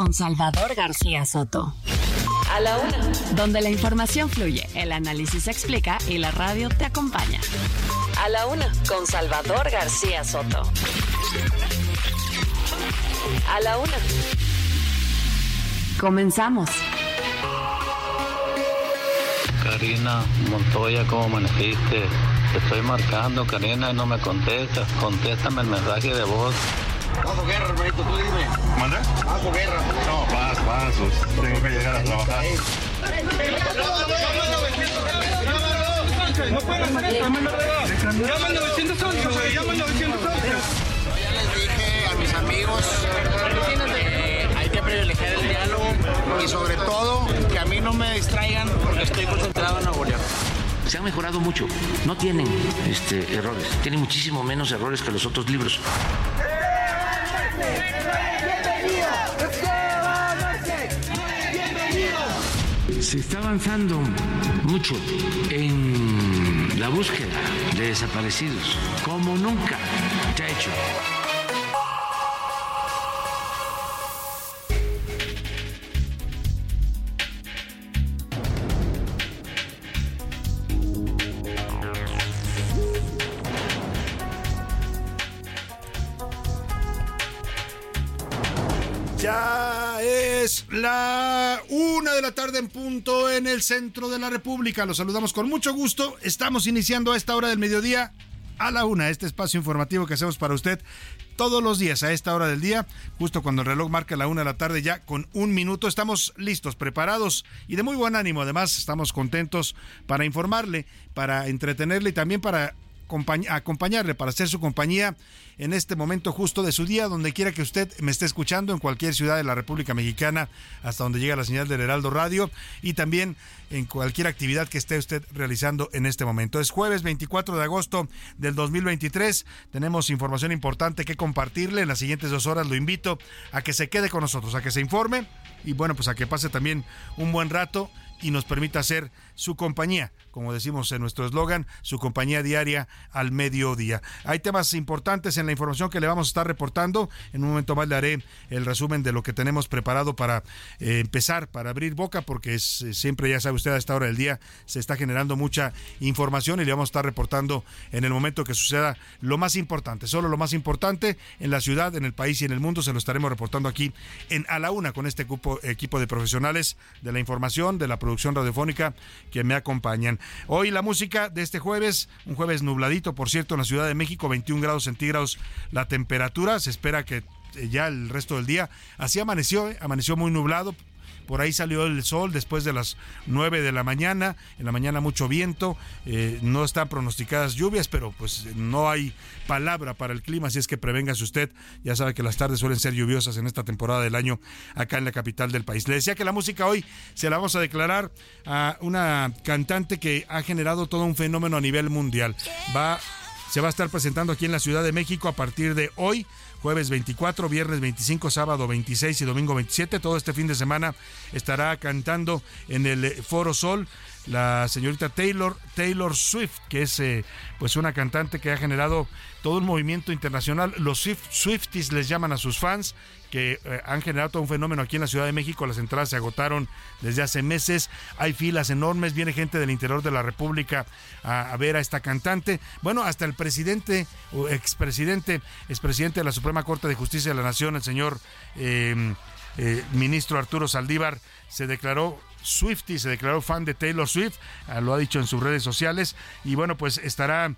con Salvador García Soto. A la una. Donde la información fluye, el análisis se explica y la radio te acompaña. A la una con Salvador García Soto. A la una. Comenzamos. Karina Montoya, ¿cómo amaneciste? Te estoy marcando, Karina, y no me contestas. Contéstame el mensaje de voz. Bajo guerra, hermanito, tú dime. ¿Manda? Bajo guerra. No, paz, paz. Tengo que llegar a trabajar. No pueden hacer eso. Llama al 911, güey. Llama al 911. Ya les dije a mis amigos que hay que privilegiar el diálogo y sobre todo que a mí no me distraigan porque estoy concentrado en Nuevo León. se han mejorado mucho. No tienen este, errores. Tienen muchísimo menos errores que los otros libros. Se está avanzando mucho en la búsqueda de desaparecidos, como nunca se ha hecho. Es la una de la tarde en punto en el centro de la República. Los saludamos con mucho gusto. Estamos iniciando a esta hora del mediodía a la una este espacio informativo que hacemos para usted todos los días a esta hora del día, justo cuando el reloj marca la una de la tarde, ya con un minuto. Estamos listos, preparados y de muy buen ánimo. Además, estamos contentos para informarle, para entretenerle y también para acompañarle, para hacer su compañía en este momento justo de su día, donde quiera que usted me esté escuchando, en cualquier ciudad de la República Mexicana, hasta donde llega la señal del Heraldo Radio, y también en cualquier actividad que esté usted realizando en este momento. Es jueves 24 de agosto del 2023. Tenemos información importante que compartirle. En las siguientes dos horas lo invito a que se quede con nosotros, a que se informe y bueno, pues a que pase también un buen rato y nos permita hacer su compañía, como decimos en nuestro eslogan, su compañía diaria al mediodía. Hay temas importantes en la información que le vamos a estar reportando. En un momento más le haré el resumen de lo que tenemos preparado para eh, empezar, para abrir boca, porque eh, siempre, ya sabe usted, a esta hora del día se está generando mucha información y le vamos a estar reportando en el momento que suceda lo más importante, solo lo más importante en la ciudad, en el país y en el mundo, se lo estaremos reportando aquí en A la Una con este equipo de profesionales de la información, de la producción radiofónica que me acompañan. Hoy la música de este jueves, un jueves nubladito, por cierto, en la Ciudad de México, 21 grados centígrados la temperatura, se espera que ya el resto del día, así amaneció, eh, amaneció muy nublado, por ahí salió el sol después de las 9 de la mañana. En la mañana mucho viento. Eh, no están pronosticadas lluvias, pero pues no hay palabra para el clima. Así es que prevéngase usted. Ya sabe que las tardes suelen ser lluviosas en esta temporada del año acá en la capital del país. Le decía que la música hoy se la vamos a declarar a una cantante que ha generado todo un fenómeno a nivel mundial. Va, se va a estar presentando aquí en la Ciudad de México a partir de hoy jueves 24, viernes 25, sábado 26 y domingo 27. Todo este fin de semana estará cantando en el Foro Sol la señorita Taylor Taylor Swift, que es eh, pues una cantante que ha generado todo un movimiento internacional. Los Swift, Swifties les llaman a sus fans que eh, han generado todo un fenómeno aquí en la Ciudad de México. Las entradas se agotaron desde hace meses. Hay filas enormes. Viene gente del interior de la República a, ver a esta cantante. Bueno, hasta el presidente o expresidente, expresidente de la Suprema Corte de Justicia de la Nación, el señor eh, ministro Arturo Saldívar, se declaró Swifty, se declaró fan de Taylor Swift, ah, lo ha dicho en sus redes sociales. Y bueno, pues estará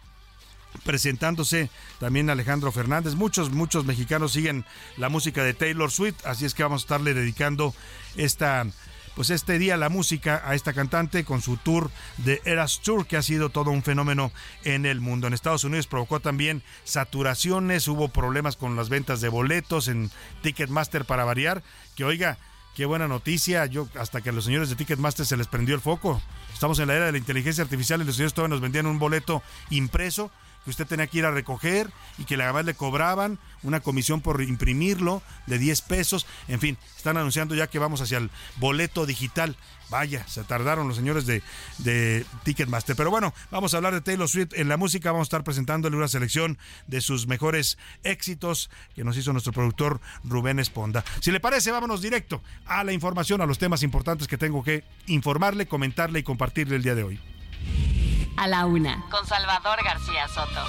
presentándose también Alejandro Fernández. Muchos, muchos mexicanos siguen la música de Taylor Swift, así es que vamos a estarle dedicando esta pues este día la música a esta cantante con su tour de Eras Tour, que ha sido todo un fenómeno en el mundo. En Estados Unidos provocó también saturaciones, hubo problemas con las ventas de boletos en Ticketmaster para variar, que oiga, Qué buena noticia. Yo hasta que a los señores de Ticketmaster se les prendió el foco. Estamos en la era de la inteligencia artificial y los señores todavía nos vendían un boleto impreso que usted tenía que ir a recoger y que además le cobraban una comisión por imprimirlo de 10 pesos. En fin, están anunciando ya que vamos hacia el boleto digital. Vaya, se tardaron los señores de, de, Ticketmaster. Pero bueno, vamos a hablar de Taylor Swift en la música. Vamos a estar presentándole una selección de sus mejores éxitos que nos hizo nuestro productor Rubén Esponda. Si le parece, vámonos directo a la información, a los temas importantes que tengo que informarle, comentarle y compartirle el día de hoy. A la una, con Salvador García Soto.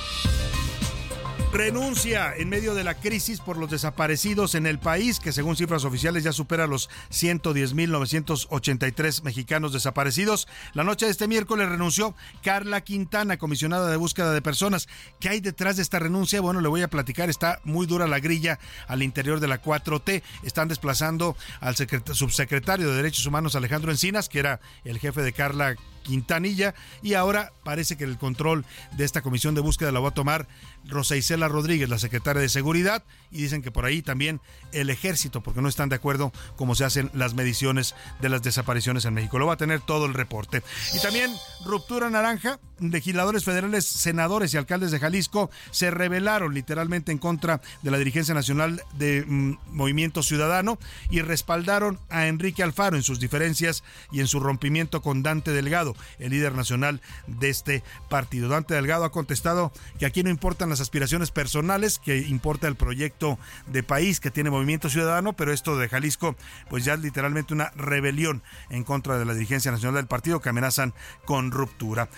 Renuncia en medio de la crisis por los desaparecidos en el país, que según cifras oficiales ya supera los 110.983 mexicanos desaparecidos. La noche de este miércoles renunció Carla Quintana, comisionada de búsqueda de personas. ¿Qué hay detrás de esta renuncia? Bueno, le voy a platicar. Está muy dura la grilla al interior de la 4T. Están desplazando al subsecretario de Derechos Humanos Alejandro Encinas, que era el jefe de Carla Quintanilla y ahora parece que el control de esta comisión de búsqueda la va a tomar Rosa Isela Rodríguez, la secretaria de Seguridad, y dicen que por ahí también el ejército, porque no están de acuerdo cómo se hacen las mediciones de las desapariciones en México. Lo va a tener todo el reporte. Y también ruptura naranja, legisladores federales, senadores y alcaldes de Jalisco se rebelaron literalmente en contra de la dirigencia nacional de mm, Movimiento Ciudadano y respaldaron a Enrique Alfaro en sus diferencias y en su rompimiento con Dante Delgado, el líder nacional de este partido. Dante Delgado ha contestado que aquí no importan las aspiraciones personales, que importa el proyecto de país que tiene Movimiento Ciudadano, pero esto de Jalisco, pues ya es literalmente una rebelión en contra de la dirigencia nacional del partido que amenazan con ruptura.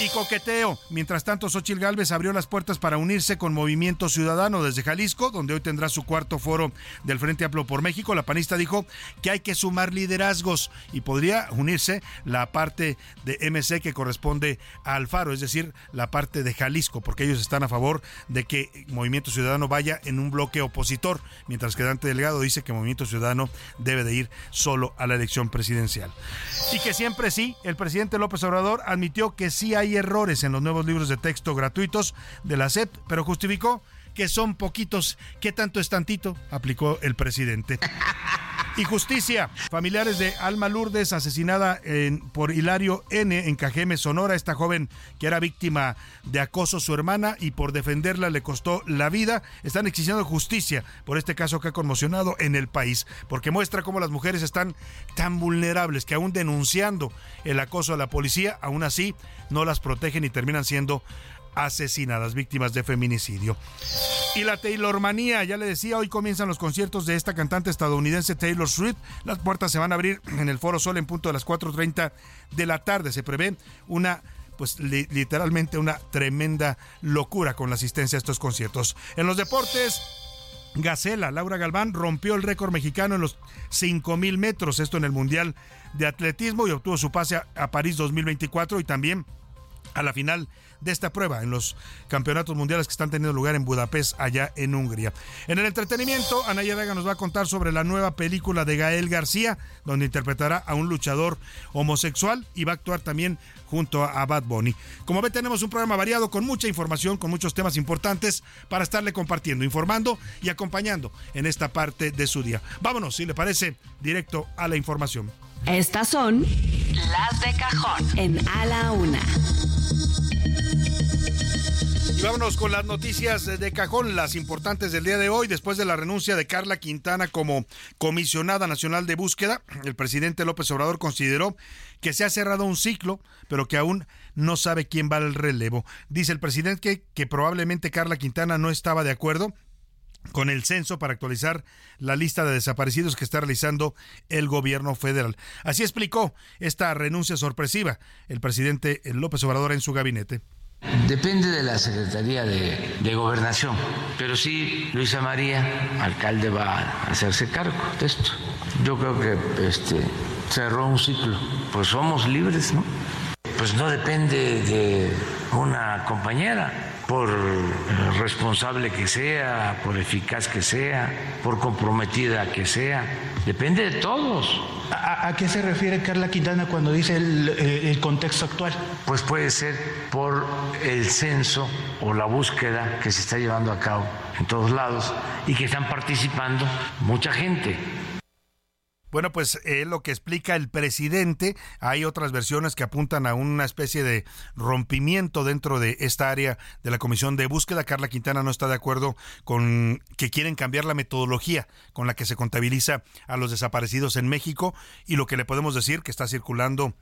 Y coqueteo. Mientras tanto, Xochil Gálvez abrió las puertas para unirse con Movimiento Ciudadano desde Jalisco, donde hoy tendrá su cuarto foro del Frente Amplio por México. La panista dijo que hay que sumar liderazgos y podría unirse la parte de MC que corresponde a Alfaro, es decir, la parte de Jalisco, porque ellos están a favor de que Movimiento Ciudadano vaya en un bloque opositor, mientras que Dante Delgado dice que Movimiento Ciudadano debe de ir solo a la elección presidencial. Y que siempre sí, el presidente López Obrador admitió que sí hay errores en los nuevos libros de texto gratuitos de la SEP, pero justificó que son poquitos. ¿Qué tanto es tantito? aplicó el presidente. Y justicia. Familiares de Alma Lourdes, asesinada por Hilario N. en Cajeme, Sonora. Esta joven que era víctima de acoso su hermana y por defenderla le costó la vida. Están exigiendo justicia por este caso que ha conmocionado en el país. Porque muestra cómo las mujeres están tan vulnerables que aún denunciando el acoso a la policía, aún así no las protegen y terminan siendo asesinadas, víctimas de feminicidio. Y la Taylormanía, ya le decía, hoy comienzan los conciertos de esta cantante estadounidense Taylor Swift. Las puertas se van a abrir en el Foro Sol en punto de las 4.30 de la tarde. Se prevé una pues literalmente una tremenda locura con la asistencia a estos conciertos. En los deportes, Gacela, Laura Galván, rompió el récord mexicano en los 5.000 metros, esto en el Mundial de Atletismo y obtuvo su pase a París 2024 y también a la final de esta prueba en los campeonatos mundiales que están teniendo lugar en Budapest, allá en Hungría. En el entretenimiento, Anaya Vega nos va a contar sobre la nueva película de Gael García, donde interpretará a un luchador homosexual y va a actuar también junto a Bad Bunny. Como ve, tenemos un programa variado con mucha información, con muchos temas importantes para estarle compartiendo, informando y acompañando en esta parte de su día. Vámonos, si le parece, directo a la información. Estas son las de cajón en A la Una. Vámonos con las noticias de cajón, las importantes del día de hoy. Después de la renuncia de Carla Quintana como comisionada nacional de búsqueda, el presidente López Obrador consideró que se ha cerrado un ciclo, pero que aún no sabe quién va al relevo. Dice el presidente que probablemente Carla Quintana no estaba de acuerdo con el censo para actualizar la lista de desaparecidos que está realizando el gobierno federal. Así explicó esta renuncia sorpresiva el presidente López Obrador en su gabinete. Depende de la Secretaría de, Gobernación, pero sí Luisa María, alcalde, va a hacerse cargo de esto. Yo creo que este, cerró un ciclo, pues somos libres, ¿no? Pues no depende de una compañera, por responsable que sea, por eficaz que sea, por comprometida que sea, depende de todos ¿A, qué se refiere Carla Quintana cuando dice el, eh, el contexto actual? Pues puede ser por el censo o la búsqueda que se está llevando a cabo en todos lados y que están participando mucha gente. Bueno, pues es lo que explica el presidente. Hay otras versiones que apuntan a una especie de rompimiento dentro de esta área de la Comisión de Búsqueda. Carla Quintana no está de acuerdo con que quieren cambiar la metodología con la que se contabiliza a los desaparecidos en México y lo que le podemos decir que está circulando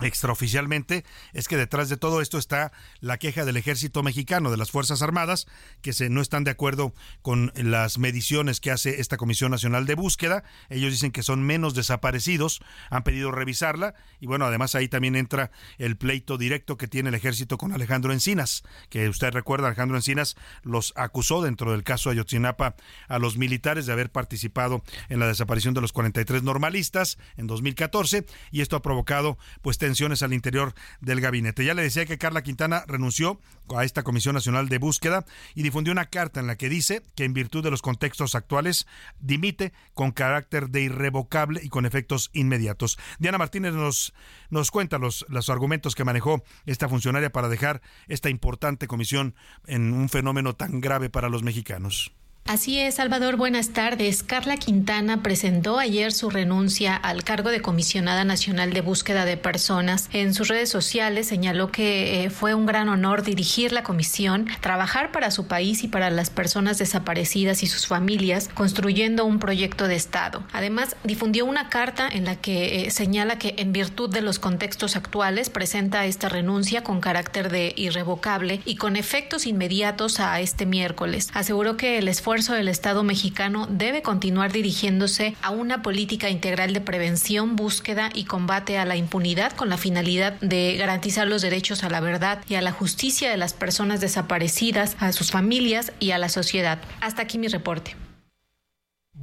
extraoficialmente es que detrás de todo esto está la queja del ejército mexicano, de las Fuerzas Armadas, que se, no están de acuerdo con las mediciones que hace esta Comisión Nacional de Búsqueda. Ellos dicen que son menos desaparecidos, han pedido revisarla y bueno, además ahí también entra el pleito directo que tiene el ejército con Alejandro Encinas, que usted recuerda, Alejandro Encinas los acusó dentro del caso Ayotzinapa a los militares de haber participado en la desaparición de los 43 normalistas en 2014 y esto ha provocado pues tensiones al interior del gabinete. Ya le decía que Carla Quintana renunció a esta Comisión Nacional de Búsqueda y difundió una carta en la que dice que en virtud de los contextos actuales dimite con carácter de irrevocable y con efectos inmediatos. Diana Martínez nos, nos cuenta los, los argumentos que manejó esta funcionaria para dejar esta importante comisión en un fenómeno tan grave para los mexicanos. Así es, Salvador, buenas tardes. Carla Quintana presentó ayer su renuncia al cargo de comisionada nacional de búsqueda de personas. En sus redes sociales señaló que eh, fue un gran honor dirigir la comisión, trabajar para su país y para las personas desaparecidas y sus familias, construyendo un proyecto de Estado. Además, difundió una carta en la que eh, señala que en virtud de los contextos actuales presenta esta renuncia con carácter de irrevocable y con efectos inmediatos a este miércoles. Aseguró que el esfuerzo esfuerzo del Estado mexicano debe continuar dirigiéndose a una política integral de prevención, búsqueda y combate a la impunidad con la finalidad de garantizar los derechos a la verdad y a la justicia de las personas desaparecidas, a sus familias y a la sociedad. Hasta aquí mi reporte.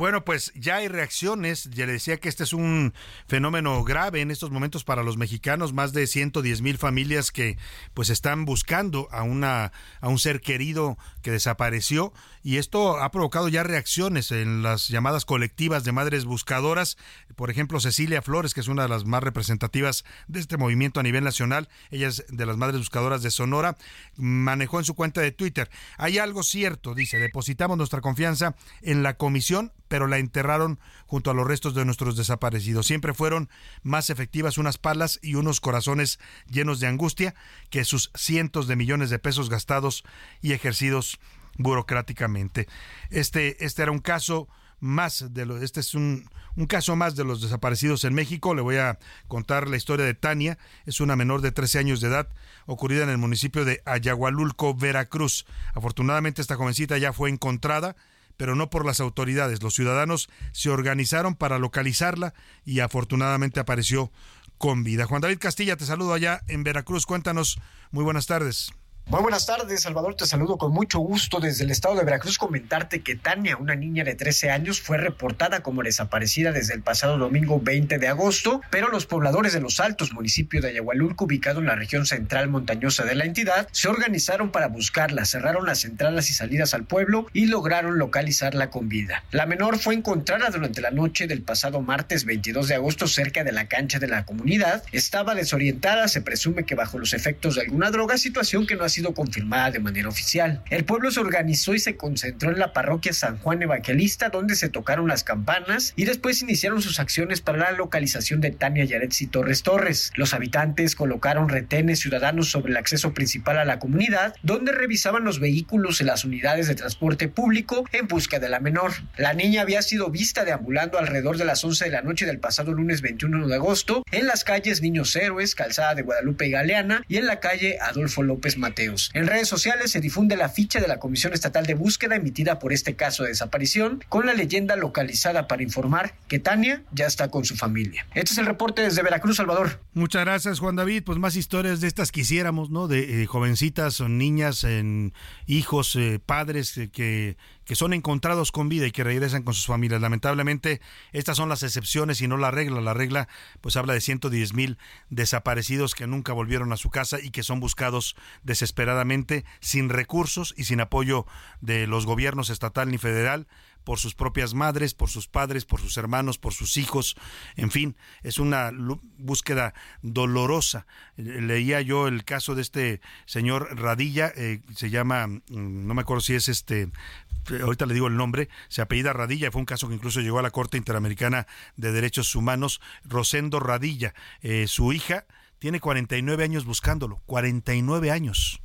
Bueno, pues ya hay reacciones. Ya le decía que este es un fenómeno grave en estos momentos para los mexicanos. Más de 110 mil familias que pues están buscando a una a un ser querido que desapareció y esto ha provocado ya reacciones en las llamadas colectivas de madres buscadoras. Por ejemplo, Cecilia Flores, que es una de las más representativas de este movimiento a nivel nacional. Ella es de las madres buscadoras de Sonora. Manejó en su cuenta de Twitter. Hay algo cierto, dice. Depositamos nuestra confianza en la comisión pero la enterraron junto a los restos de nuestros desaparecidos. Siempre fueron más efectivas unas palas y unos corazones llenos de angustia que sus cientos de millones de pesos gastados y ejercidos burocráticamente. Este, este era un caso más de lo, este es un, un, caso más de los desaparecidos en México. Le voy a contar la historia de Tania. Es una menor de 13 años de edad ocurrida en el municipio de Ayagualulco, Veracruz. Afortunadamente esta jovencita ya fue encontrada pero no por las autoridades. Los ciudadanos se organizaron para localizarla y afortunadamente apareció con vida. Juan David Castilla, te saludo allá en Veracruz. Cuéntanos, muy buenas tardes. Muy buenas tardes, Salvador. Te saludo con mucho gusto desde el estado de Veracruz. Comentarte que Tania, una niña de 13 años, fue reportada como desaparecida desde el pasado domingo 20 de agosto, pero los pobladores de Los Altos, municipio de Ayahualulco, ubicado en la región central montañosa de la entidad, se organizaron para buscarla, cerraron las entradas y salidas al pueblo y lograron localizarla con vida. La menor fue encontrada durante la noche del pasado martes 22 de agosto cerca de la cancha de la comunidad. Estaba desorientada, se presume que bajo los efectos de alguna droga, situación que no ha sido confirmada de manera oficial. El pueblo se organizó y se concentró en la parroquia San Juan Evangelista, donde se tocaron las campanas y después iniciaron sus acciones para la localización de Tania Yaretsi Torres Torres. Los habitantes colocaron retenes ciudadanos sobre el acceso principal a la comunidad, donde revisaban los vehículos y las unidades de transporte público en busca de la menor. La niña había sido vista deambulando alrededor de las 11 de la noche del pasado lunes 21 de agosto en las calles Niños Héroes, Calzada de Guadalupe y Galeana y en la calle Adolfo López Mateo. En redes sociales se difunde la ficha de la Comisión Estatal de Búsqueda emitida por este caso de desaparición, con la leyenda localizada para informar que Tania ya está con su familia. Este es el reporte desde Veracruz, Salvador. Muchas gracias, Juan David. Pues más historias de estas quisiéramos, ¿no? De eh, jovencitas o niñas, hijos, eh, padres eh, que que son encontrados con vida y que regresan con sus familias. Lamentablemente, estas son las excepciones y no la regla. La regla, pues habla de 110 mil desaparecidos que nunca volvieron a su casa y que son buscados desesperadamente, sin recursos y sin apoyo de los gobiernos estatal ni federal por sus propias madres, por sus padres, por sus hermanos, por sus hijos, en fin, es una búsqueda dolorosa. Leía yo el caso de este señor Radilla, eh, se llama, mm, no me acuerdo si es este ahorita le digo el nombre, se apellida Radilla, fue un caso que incluso llegó a la Corte Interamericana de Derechos Humanos, Rosendo Radilla, eh, su hija tiene 49 años buscándolo, 49 años.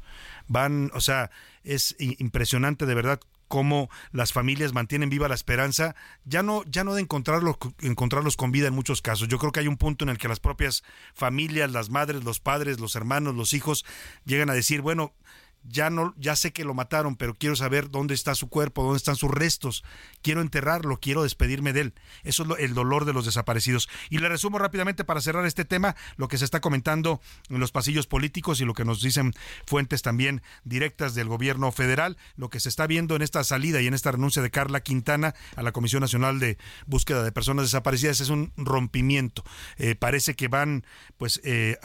Van, o sea, es impresionante de verdad cómo las familias mantienen viva la esperanza, ya no, ya no de encontrarlos, encontrarlos con vida en muchos casos. Yo creo que hay un punto en el que las propias familias, las madres, los padres, los hermanos, los hijos, llegan a decir, bueno, ya no, ya sé que lo mataron, pero quiero saber dónde está su cuerpo, dónde están sus restos, quiero enterrarlo, quiero despedirme de él. Eso es el dolor de los desaparecidos. Y le resumo rápidamente para cerrar este tema lo que se está comentando en los pasillos políticos y lo que nos dicen fuentes también directas del gobierno federal, lo que se está viendo en esta salida y en esta renuncia de Carla Quintana a la Comisión Nacional de Búsqueda de Personas Desaparecidas es un rompimiento. Eh, parece que van, pues, eh,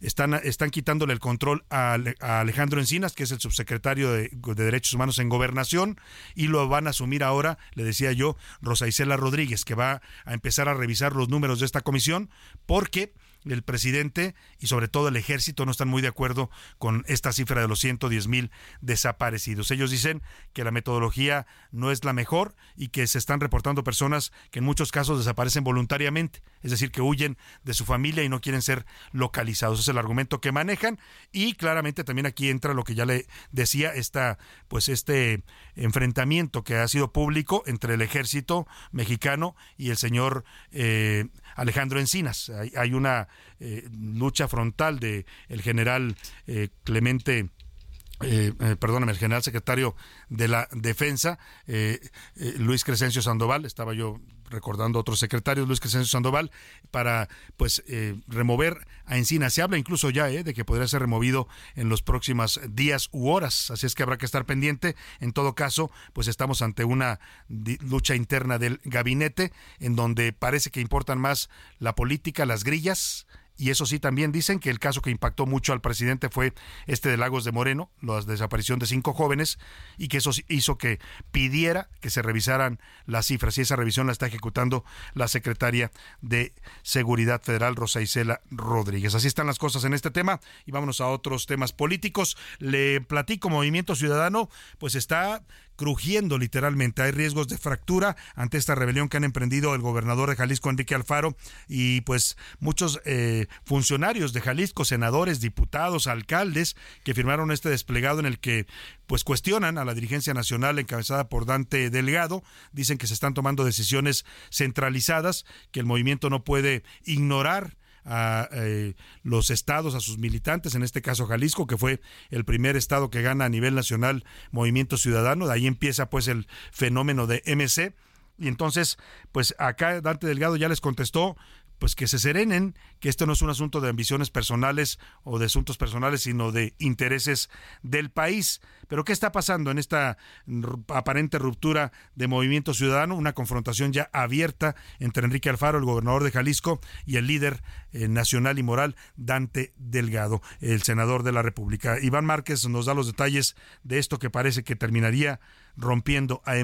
están, están quitándole el control a, a Alejandro Encina que es el subsecretario de, Derechos Humanos en Gobernación, y lo van a asumir ahora, le decía yo, Rosa Isela Rodríguez, que va a empezar a revisar los números de esta comisión, porque el presidente y sobre todo el ejército no están muy de acuerdo con esta cifra de los 110 mil desaparecidos. Ellos dicen que la metodología no es la mejor y que se están reportando personas que en muchos casos desaparecen voluntariamente, es decir, que huyen de su familia y no quieren ser localizados. Es el argumento que manejan y claramente también aquí entra lo que ya le decía, esta, pues este enfrentamiento que ha sido público entre el ejército mexicano y el señor eh, Alejandro Encinas. Hay, una eh, lucha frontal de el general eh, Clemente eh, eh, perdóname, el general secretario de la Defensa, eh, Luis Crescencio Sandoval, estaba yo recordando a otros secretarios, Luis Crescencio Sandoval, para pues remover a Encina. Se habla incluso ya de que podría ser removido en los próximos días u horas, así es que habrá que estar pendiente. En todo caso, pues estamos ante una lucha interna del gabinete en donde parece que importan más la política, las grillas, y eso sí, también dicen que el caso que impactó mucho al presidente fue este de Lagos de Moreno, la desaparición de cinco jóvenes, y que eso hizo que pidiera que se revisaran las cifras. Y esa revisión la está ejecutando la secretaria de Seguridad Federal, Rosa Isela Rodríguez. Así están las cosas en este tema. Y vámonos a otros temas políticos. Le platico, Movimiento Ciudadano, pues está crujiendo literalmente. Hay riesgos de fractura ante esta rebelión que han emprendido el gobernador de Jalisco, Enrique Alfaro, y pues muchos eh, funcionarios de Jalisco, senadores, diputados, alcaldes, que firmaron este desplegado en el que pues cuestionan a la dirigencia nacional encabezada por Dante Delgado, dicen que se están tomando decisiones centralizadas, que el movimiento no puede ignorar a eh, los estados, a sus militantes, en este caso Jalisco, que fue el primer estado que gana a nivel nacional Movimiento Ciudadano, de ahí empieza pues el fenómeno de MC. Y entonces, pues acá Dante Delgado ya les contestó pues que se serenen, que esto no es un asunto de ambiciones personales o de asuntos personales, sino de intereses del país. Pero ¿qué está pasando en esta aparente ruptura de movimiento ciudadano? Una confrontación ya abierta entre Enrique Alfaro, el gobernador de Jalisco, y el líder eh, nacional y moral, Dante Delgado, el senador de la República. Iván Márquez nos da los detalles de esto que parece que terminaría rompiendo a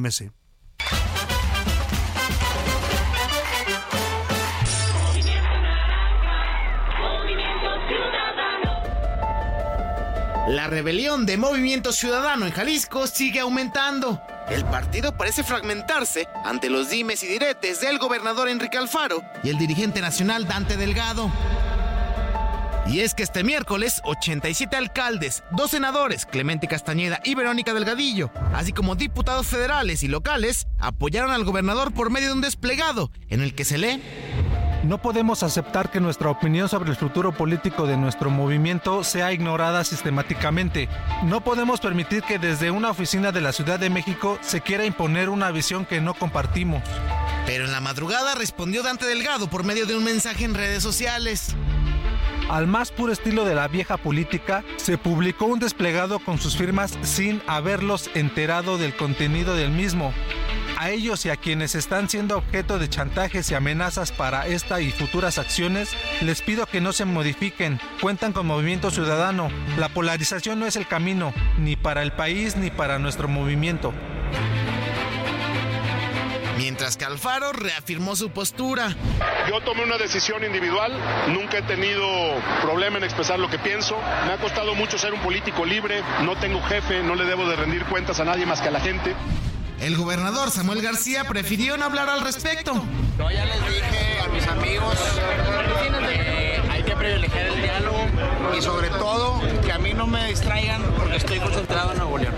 La rebelión de Movimiento Ciudadano en Jalisco sigue aumentando. El partido parece fragmentarse ante los dimes y diretes del gobernador Enrique Alfaro y el dirigente nacional Dante Delgado. Y es que este miércoles, 87 alcaldes, dos senadores, Clemente Castañeda y Verónica Delgadillo, así como diputados federales y locales, apoyaron al gobernador por medio de un desplegado en el que se lee no podemos aceptar que nuestra opinión sobre el futuro político de nuestro movimiento sea ignorada sistemáticamente. No podemos permitir que desde una oficina de la Ciudad de México se quiera imponer una visión que no compartimos. Pero en la madrugada respondió Dante Delgado por medio de un mensaje en redes sociales. Al más puro estilo de la vieja política, se publicó un desplegado con sus firmas sin haberlos enterado del contenido del mismo. A ellos y a quienes están siendo objeto de chantajes y amenazas para esta y futuras acciones, les pido que no se modifiquen. Cuentan con Movimiento Ciudadano. La polarización no es el camino, ni para el país ni para nuestro movimiento. mientras que Alfaro reafirmó su postura. Yo tomé una decisión individual, nunca he tenido problema en expresar lo que pienso. Me ha costado mucho ser un político libre, no tengo jefe, no le debo de rendir cuentas a nadie más que a la gente. El gobernador Samuel García prefirió no hablar al respecto. Yo ya les dije a mis amigos que hay que privilegiar el diálogo y sobre todo que a mí no me distraigan porque estoy concentrado en Nuevo León.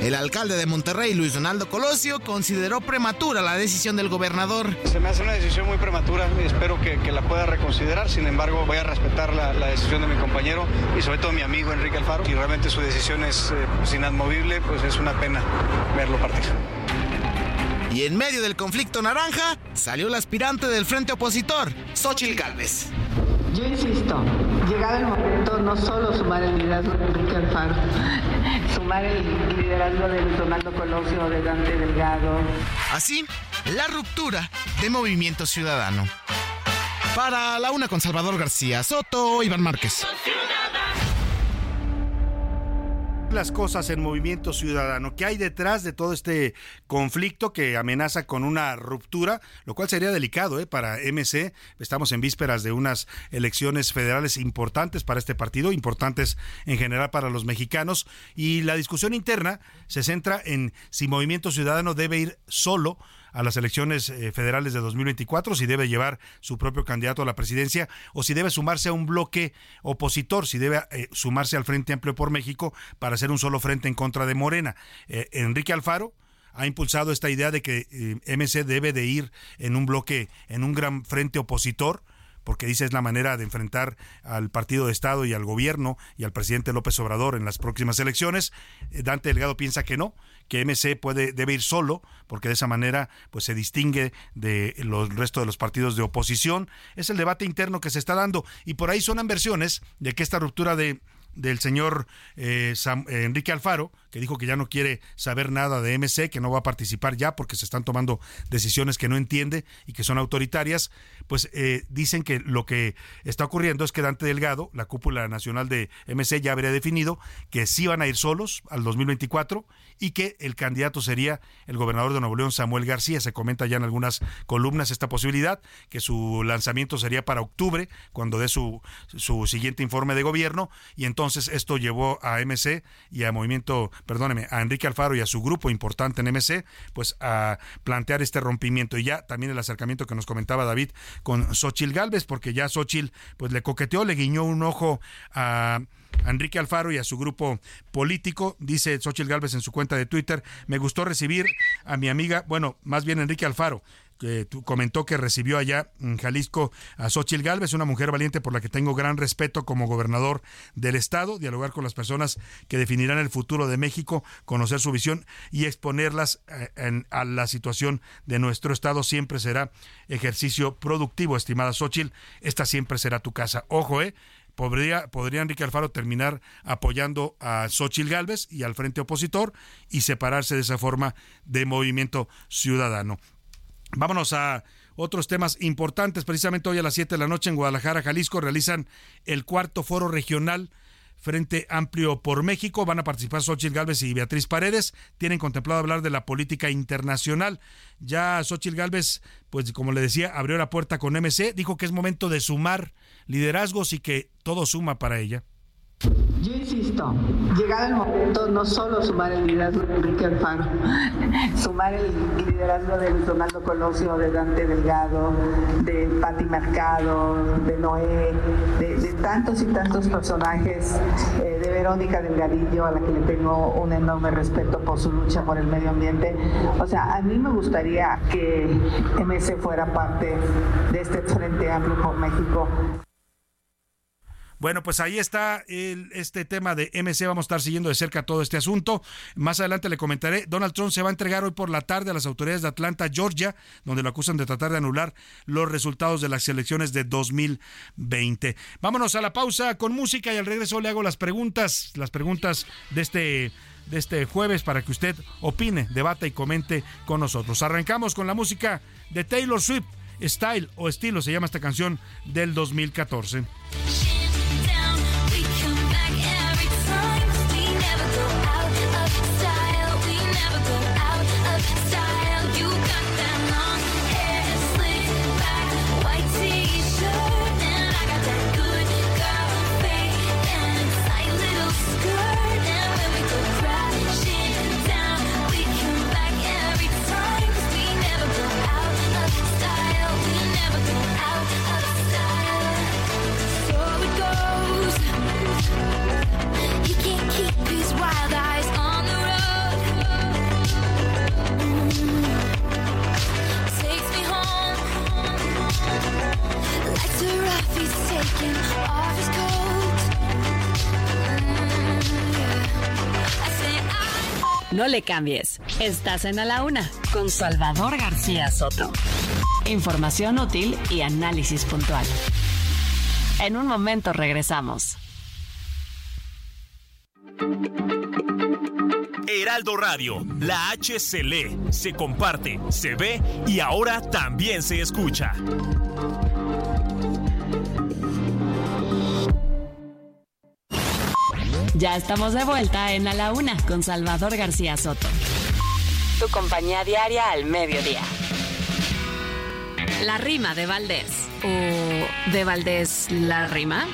El alcalde de Monterrey, Luis Donaldo Colosio, consideró prematura la decisión del gobernador. Se me hace una decisión muy prematura y espero que, que la pueda reconsiderar. Sin embargo, voy a respetar la, la, decisión de mi compañero y sobre todo mi amigo Enrique Alfaro. Y realmente su decisión es eh, pues, inadmovible, pues es una pena verlo partir. Y en medio del conflicto naranja, salió el aspirante del frente opositor, Xochil Gálvez. Yo insisto, llegado el momento, no solo sumar el liderazgo de Enrique Alfaro, sumar el liderazgo de Donaldo Colosio, de Dante Delgado. Así, la ruptura de Movimiento Ciudadano. Para la una con Salvador García Soto, Iván Márquez las cosas en Movimiento Ciudadano? ¿Qué hay detrás de todo este conflicto que amenaza con una ruptura? Lo cual sería delicado ¿eh? para MC. Estamos en vísperas de unas elecciones federales importantes para este partido, importantes en general para los mexicanos. Y la discusión interna se centra en si Movimiento Ciudadano debe ir solo a las elecciones eh, federales de 2024, si debe llevar su propio candidato a la presidencia o si debe sumarse a un bloque opositor, si debe eh, sumarse al Frente Amplio por México para hacer un solo frente en contra de Morena. Eh, Enrique Alfaro ha impulsado esta idea de que MC debe de ir en un bloque, en un gran frente opositor porque dice es la manera de enfrentar al partido de Estado y al gobierno y al presidente López Obrador en las próximas elecciones. Dante Delgado piensa que no, que MC puede debe ir solo porque de esa manera pues se distingue de los resto de los partidos de oposición. Es el debate interno que se está dando y por ahí son versiones de que esta ruptura de del señor eh, eh, Enrique Alfaro, que dijo que ya no quiere saber nada de MC, que no va a participar ya porque se están tomando decisiones que no entiende y que son autoritarias, pues eh, dicen que lo que está ocurriendo es que Dante Delgado, la cúpula nacional de MC, ya habría definido que sí van a ir solos al 2024 y que el candidato sería el gobernador de Nuevo León, Samuel García. Se comenta ya en algunas columnas esta posibilidad, que su lanzamiento sería para octubre, cuando dé su, su siguiente informe de gobierno, y entonces esto llevó a MC y a Movimiento, perdóneme, a Enrique Alfaro y a su grupo importante en MC, pues a plantear este rompimiento. Y ya también el acercamiento que nos comentaba David con Xochil Galvez, porque ya Xochil pues le coqueteó, le guiñó un ojo a Enrique Alfaro y a su grupo político. Dice Xochitl Galvez en su cuenta de Twitter, me gustó recibir a mi amiga, bueno, más bien Enrique Alfaro, comentó que recibió allá en Jalisco a Xochitl Galvez, una mujer valiente por la que tengo gran respeto como gobernador del estado, dialogar con las personas que definirán el futuro de México, conocer su visión y exponerlas eh, a la situación de nuestro estado siempre será ejercicio productivo, estimada Xochitl, esta siempre será tu casa. Ojo, eh, podría, podría Enrique Alfaro terminar apoyando a Xochil Gálvez y al frente opositor y separarse de esa forma de movimiento ciudadano. Vámonos a otros temas importantes. Precisamente hoy a las 7 de la noche en Guadalajara, Jalisco, realizan el cuarto foro regional Frente Amplio por México. Van a participar Xochitl Gálvez y Beatriz Paredes. Tienen contemplado hablar de la política internacional. Ya Xochitl Gálvez, pues como le decía, abrió la puerta con MC. Dijo que es momento de sumar liderazgos y que todo suma para ella. Yo insisto, llegado el momento, no solo sumar el liderazgo de Enrique Alfaro, sumar el liderazgo de Luis Donaldo Colosio, de Dante Delgado, de Patti Mercado, de Noé, de, tantos y tantos personajes, eh, de Verónica Delgadillo, a la que le tengo un enorme respeto por su lucha por el medio ambiente. O sea, a mí me gustaría que MS fuera parte de este Frente Amplio por México. Bueno, pues ahí está este tema de MC. Vamos a estar siguiendo de cerca todo este asunto. Más adelante le comentaré. Donald Trump se va a entregar hoy por la tarde a las autoridades de Atlanta, Georgia, donde lo acusan de tratar de anular los resultados de las elecciones de 2020. Vámonos a la pausa con música y al regreso le hago las preguntas, las preguntas de este de este jueves para que usted opine, debata y comente con nosotros. Arrancamos con la música de Taylor Swift, Style o Estilo se llama esta canción del 2014. No le cambies. Estás en A la Una con Salvador García Soto. Información útil y análisis puntual. En un momento regresamos. Heraldo Radio, la H se lee, se comparte, se ve y ahora también se escucha. Ya estamos de vuelta en A la Una con Salvador García Soto. Tu compañía diaria al mediodía. La rima de Valdés. ¿O de Valdés la rima?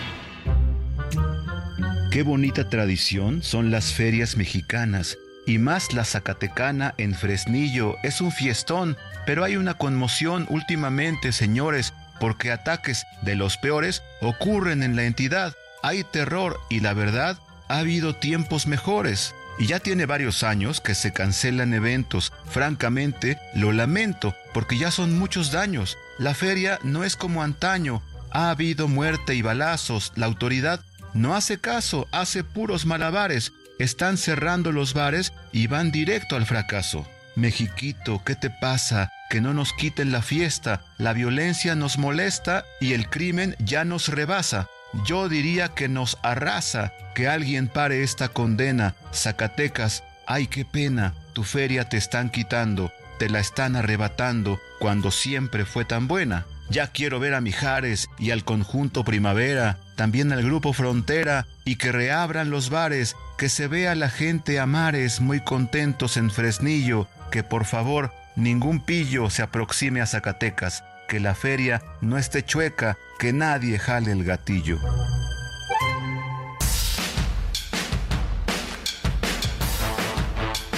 Qué bonita tradición son las ferias mexicanas y más la Zacatecana en Fresnillo. Es un fiestón, pero hay una conmoción últimamente, señores, porque ataques de los peores ocurren en la entidad. Hay terror y la verdad, ha habido tiempos mejores. Y ya tiene varios años que se cancelan eventos. Francamente, lo lamento, porque ya son muchos daños. La feria no es como antaño. Ha habido muerte y balazos. La autoridad no hace caso, hace puros malabares. Están cerrando los bares y van directo al fracaso. Mexiquito, ¿qué te pasa? Que no nos quiten la fiesta. La violencia nos molesta y el crimen ya nos rebasa. Yo diría que nos arrasa que alguien pare esta condena. Zacatecas, ay qué pena, tu feria te están quitando, te la están arrebatando cuando siempre fue tan buena. Ya quiero ver a Mijares y al conjunto Primavera, también al grupo Frontera, y que reabran los bares, que se vea la gente a mares muy contentos en Fresnillo, que por favor ningún pillo se aproxime a Zacatecas, que la feria no esté chueca, que nadie jale el gatillo.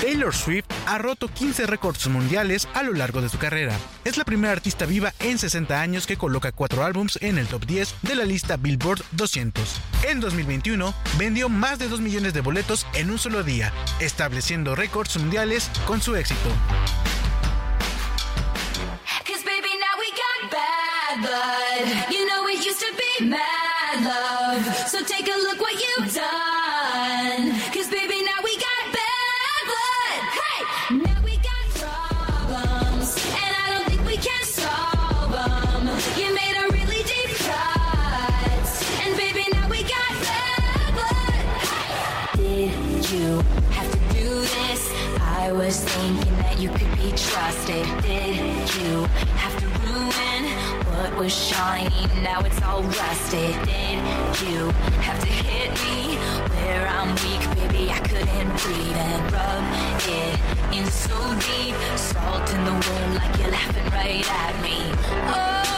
Taylor Swift ha roto 15 récords mundiales a lo largo de su carrera. Es la primera artista viva en 60 años que coloca cuatro álbums en el top 10 de la lista Billboard 200. En 2021 vendió más de 2 millones de boletos en un solo día, estableciendo récords mundiales con su éxito. blood. You know it used to be mad love. So take a look what you've done. Cause baby, now we got bad blood. Hey, now we got problems. And I don't think we can solve them. You made a really deep cut. And baby, now we got bad blood. Hey. Did you have to do this? I was thinking that you could be trusted. Did you? Was shining? Now it's all rusted. Did you have to hit me where I'm weak? Baby, I couldn't breathe and rub it in so deep. Salt in the wound like you're laughing right at me. Oh,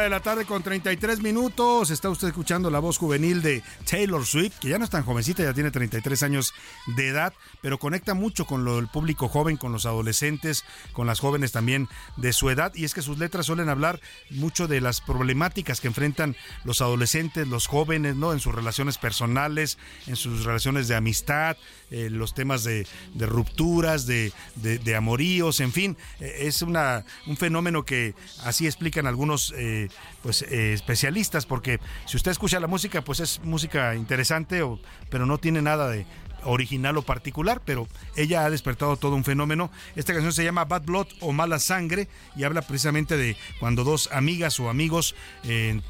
De la tarde con 33 minutos. Está usted escuchando la voz juvenil de Taylor Swift, que ya no es tan jovencita, ya tiene 33 años de edad, pero conecta mucho con lo, el público joven, con los adolescentes, con las jóvenes también de su edad. Y es que sus letras suelen hablar mucho de las problemáticas que enfrentan los adolescentes, los jóvenes, ¿no? En sus relaciones personales, en sus relaciones de amistad, eh, los temas de, rupturas, de, de, de, amoríos, en fin. Eh, es una, un fenómeno que así explican algunos eh, pues, eh, especialistas, porque si usted escucha la música, pues es música interesante, o, pero no tiene nada de original o particular, pero ella ha despertado todo un fenómeno. Esta canción se llama Bad Blood o Mala Sangre y habla precisamente de cuando dos amigas o amigos eh,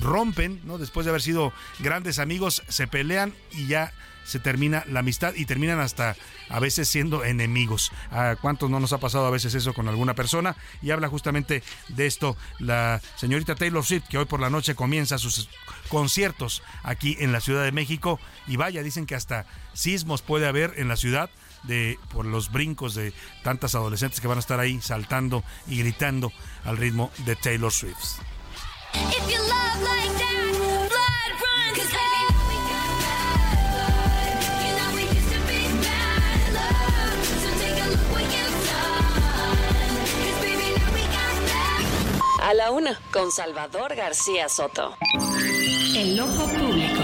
rompen, ¿no? Después de haber sido grandes amigos, se pelean y ya se termina la amistad y terminan hasta a veces siendo enemigos. ¿A cuántos no nos ha pasado a veces eso con alguna persona? Y habla justamente de esto la señorita Taylor Swift, que hoy por la noche comienza sus conciertos aquí en la Ciudad de México. Y vaya, dicen que hasta sismos puede haber en la ciudad de por los brincos de tantas adolescentes que van a estar ahí saltando y gritando al ritmo de Taylor Swift. A la una con Salvador García Soto. El ojo público.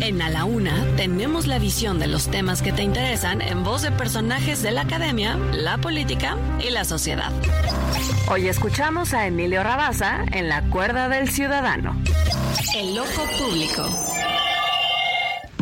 En A la Una tenemos la visión de los temas que te interesan en voz de personajes de la academia, la política y la sociedad. Hoy escuchamos a Emilio Rabaza en La Cuerda del Ciudadano. El ojo público.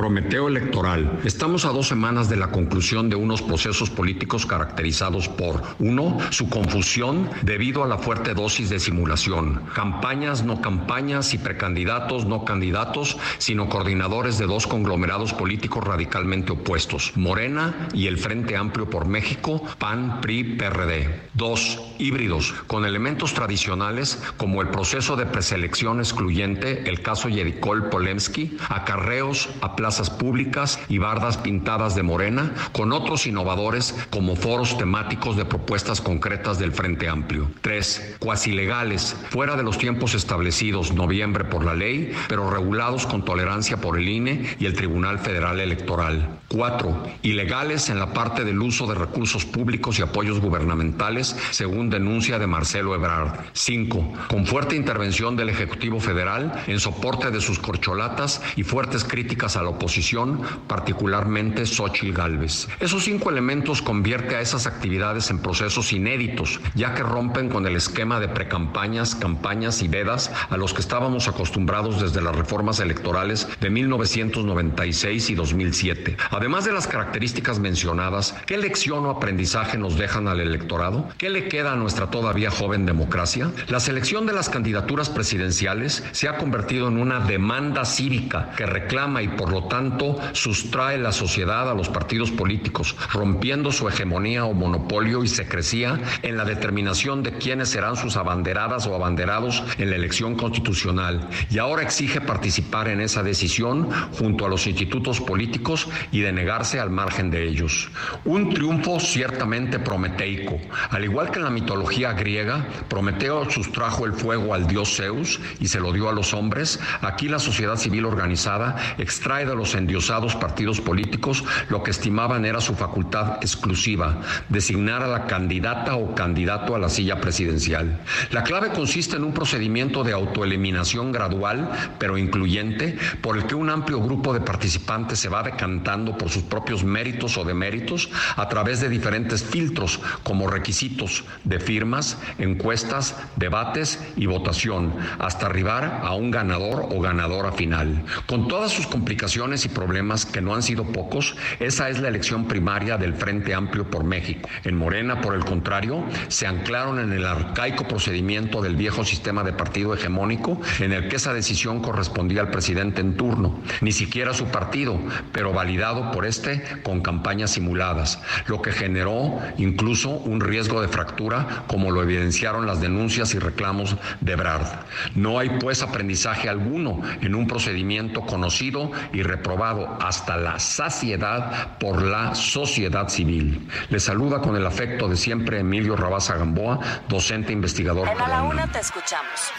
Prometeo electoral. Estamos a dos semanas de la conclusión de unos procesos políticos caracterizados por, uno, su confusión debido a la fuerte dosis de simulación, campañas, no campañas y precandidatos, no candidatos, sino coordinadores de dos conglomerados políticos radicalmente opuestos, Morena y el Frente Amplio por México, PAN, PRI, PRD. Dos, híbridos, con elementos tradicionales como el proceso de preselección excluyente, el caso Yericol Polemski, acarreos a plazas públicas y bardas pintadas de morena, con otros innovadores como foros temáticos de propuestas concretas del Frente Amplio. Tres, cuasi legales, fuera de los tiempos establecidos, noviembre por la ley, pero regulados con tolerancia por el INE y el Tribunal Federal Electoral. Cuatro, ilegales en la parte del uso de recursos públicos y apoyos gubernamentales, según denuncia de Marcelo Ebrard. Cinco, con fuerte intervención del Ejecutivo Federal en soporte de sus corcholatas y fuertes críticas a la oposición, particularmente Xochitl Gálvez. Esos cinco elementos convierte a esas actividades en procesos inéditos, ya que rompen con el esquema de precampañas, campañas y vedas a los que estábamos acostumbrados desde las reformas electorales de 1996 y 2007. Además de las características mencionadas, ¿qué lección o aprendizaje nos dejan al electorado? ¿Qué le queda a nuestra todavía joven democracia? La selección de las candidaturas presidenciales se ha convertido en una demanda cívica que reclama y por lo tanto sustrae la sociedad a los partidos políticos, rompiendo su hegemonía o monopolio y secrecía en la determinación de quiénes serán sus abanderadas o abanderados en la elección constitucional. Y ahora exige participar en esa decisión junto a los institutos políticos y denegarse al margen de ellos. Un triunfo ciertamente prometeico. Al igual que en la mitología griega, Prometeo sustrajo el fuego al dios Zeus y se lo dio a los hombres. Aquí la sociedad civil organizada extrae de los endiosados partidos políticos lo que estimaban era su facultad exclusiva, designar a la candidata o candidato a la silla presidencial. La clave consiste en un procedimiento de autoeliminación gradual, pero incluyente, por el que un amplio grupo de participantes se va decantando por sus propios méritos o deméritos a través de diferentes filtros como requisitos de firmas, encuestas, debates y votación, hasta arribar a un ganador o ganadora final. Con todas sus complicaciones y problemas que no han sido pocos, esa es la elección primaria del Frente Amplio por México. En Morena, por el contrario, se anclaron en el arcaico procedimiento del viejo sistema de partido hegemónico en el que esa decisión correspondía al presidente en turno, ni siquiera su partido, pero validado por este con campañas simuladas, lo que generó incluso un riesgo de fractura como lo evidenciaron las denuncias y reclamos de Brard. No hay pues aprendizaje alguno en un procedimiento conocido y reprobado hasta la saciedad por la sociedad civil. Le saluda con el afecto de siempre Emilio Rabaza Gamboa, docente investigador. En A la Una te escuchamos.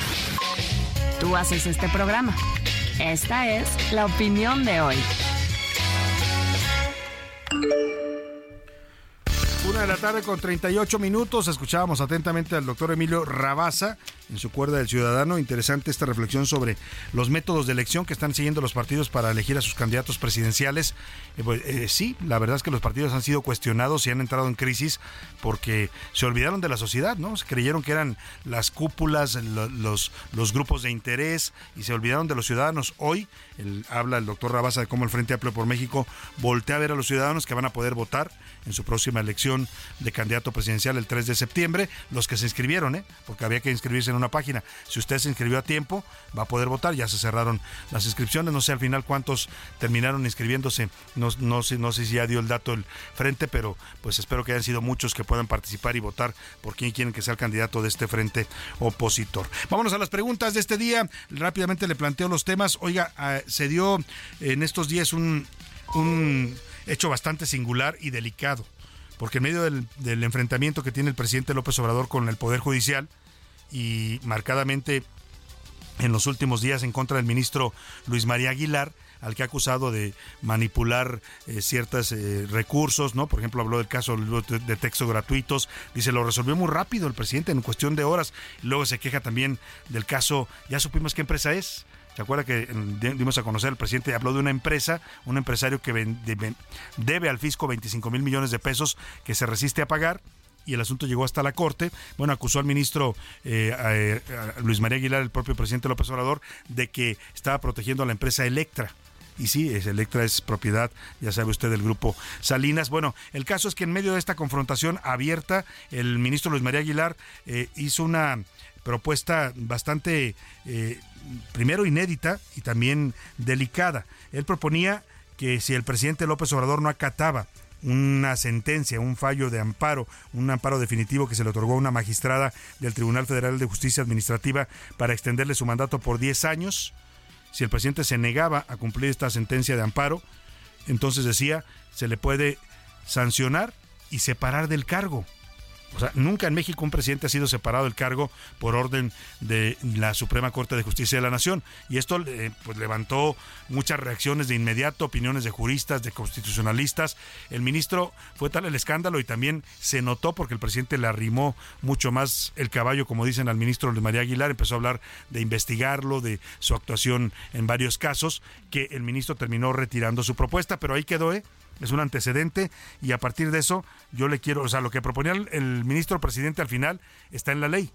Tú haces este programa. Esta es la opinión de hoy. Una de la tarde con 38 minutos. Escuchábamos atentamente al doctor Emilio Rabaza en su cuerda del ciudadano. Interesante esta reflexión sobre los métodos de elección que están siguiendo los partidos para elegir a sus candidatos presidenciales. Eh, pues, eh, sí, la verdad es que los partidos han sido cuestionados y han entrado en crisis porque se olvidaron de la sociedad, ¿no? Se creyeron que eran las cúpulas, lo- los, grupos de interés y se olvidaron de los ciudadanos. Hoy habla el doctor Rabaza de cómo el Frente Amplio por México voltea a ver a los ciudadanos que van a poder votar en su próxima elección de candidato presidencial el 3 de septiembre, los que se inscribieron, ¿eh? porque había que inscribirse en una página. Si usted se inscribió a tiempo, va a poder votar. Ya se cerraron las inscripciones. No sé al final cuántos terminaron inscribiéndose. No, no, sé, no sé si ya dio el dato el frente, pero pues espero que hayan sido muchos que puedan participar y votar por quién quieren que sea el candidato de este frente opositor. Vámonos a las preguntas de este día. Rápidamente le planteo los temas. Oiga, ah, se dio en estos días un, un hecho bastante singular y delicado, porque en medio del, del enfrentamiento que tiene el presidente López Obrador con el Poder Judicial y marcadamente en los últimos días en contra del ministro Luis María Aguilar, al que ha acusado de manipular eh, ciertos recursos, ¿no? Por ejemplo, habló del caso de, de texto gratuitos, dice, lo resolvió muy rápido el presidente en cuestión de horas. Luego se queja también del caso, ya supimos qué empresa es, ¿Se acuerda que mm, dimos a conocer, el presidente habló de una empresa, un empresario que debe al fisco 25 mil millones de pesos que se resiste a pagar? Y el asunto llegó hasta la Corte. Bueno, acusó al ministro eh, Luis María Aguilar, el propio presidente López Obrador, de que estaba protegiendo a la empresa Electra. Y sí, Electra es propiedad, ya sabe usted, del grupo Salinas. Bueno, el caso es que en medio de esta confrontación abierta, el ministro Luis María Aguilar eh, hizo una propuesta bastante, eh, primero inédita y también delicada. Él proponía que si el presidente López Obrador no acataba una sentencia, un fallo de amparo, un amparo definitivo que se le otorgó a una magistrada del Tribunal Federal de Justicia Administrativa para extenderle su mandato por 10 años. Si el presidente se negaba a cumplir esta sentencia de amparo, entonces decía, se le puede sancionar y separar del cargo. O sea, nunca en México un presidente ha sido separado del cargo por orden de la Suprema Corte de Justicia de la Nación. Y esto eh, pues, levantó muchas reacciones de inmediato, opiniones de juristas, de constitucionalistas. El ministro fue tal el escándalo y también se notó porque el presidente le arrimó mucho más el caballo, como dicen al ministro Luis María Aguilar, empezó a hablar de investigarlo, de su actuación en varios casos, que el ministro terminó retirando su propuesta, pero ahí quedó, ¿eh? Es un antecedente y a partir de eso yo le quiero, o sea, lo que proponía el, ministro presidente al final está en la ley.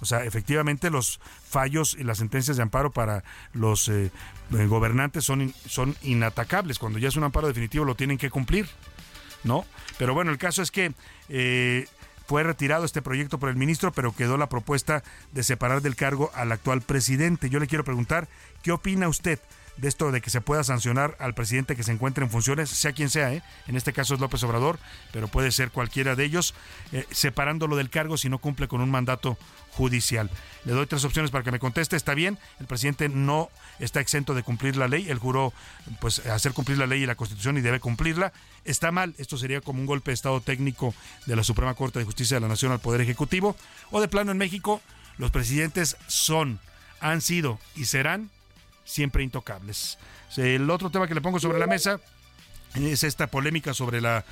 O sea, efectivamente los fallos y las sentencias de amparo para los eh, eh, gobernantes son, son inatacables. Cuando ya es un amparo definitivo lo tienen que cumplir, ¿no? Pero bueno, el caso es que eh, fue retirado este proyecto por el ministro, pero quedó la propuesta de separar del cargo al actual presidente. Yo le quiero preguntar, ¿qué opina usted? De esto de que se pueda sancionar al presidente que se encuentre en funciones, sea quien sea, ¿eh? en este caso es López Obrador, pero puede ser cualquiera de ellos, eh, separándolo del cargo si no cumple con un mandato judicial. Le doy tres opciones para que me conteste. Está bien, el presidente no está exento de cumplir la ley, él juró pues hacer cumplir la ley y la Constitución y debe cumplirla. Está mal, esto sería como un golpe de estado técnico de la Suprema Corte de Justicia de la Nación al Poder Ejecutivo. O de plano en México, los presidentes son, han sido y serán siempre intocables. El otro tema que le pongo sobre la mesa es esta polémica sobre la,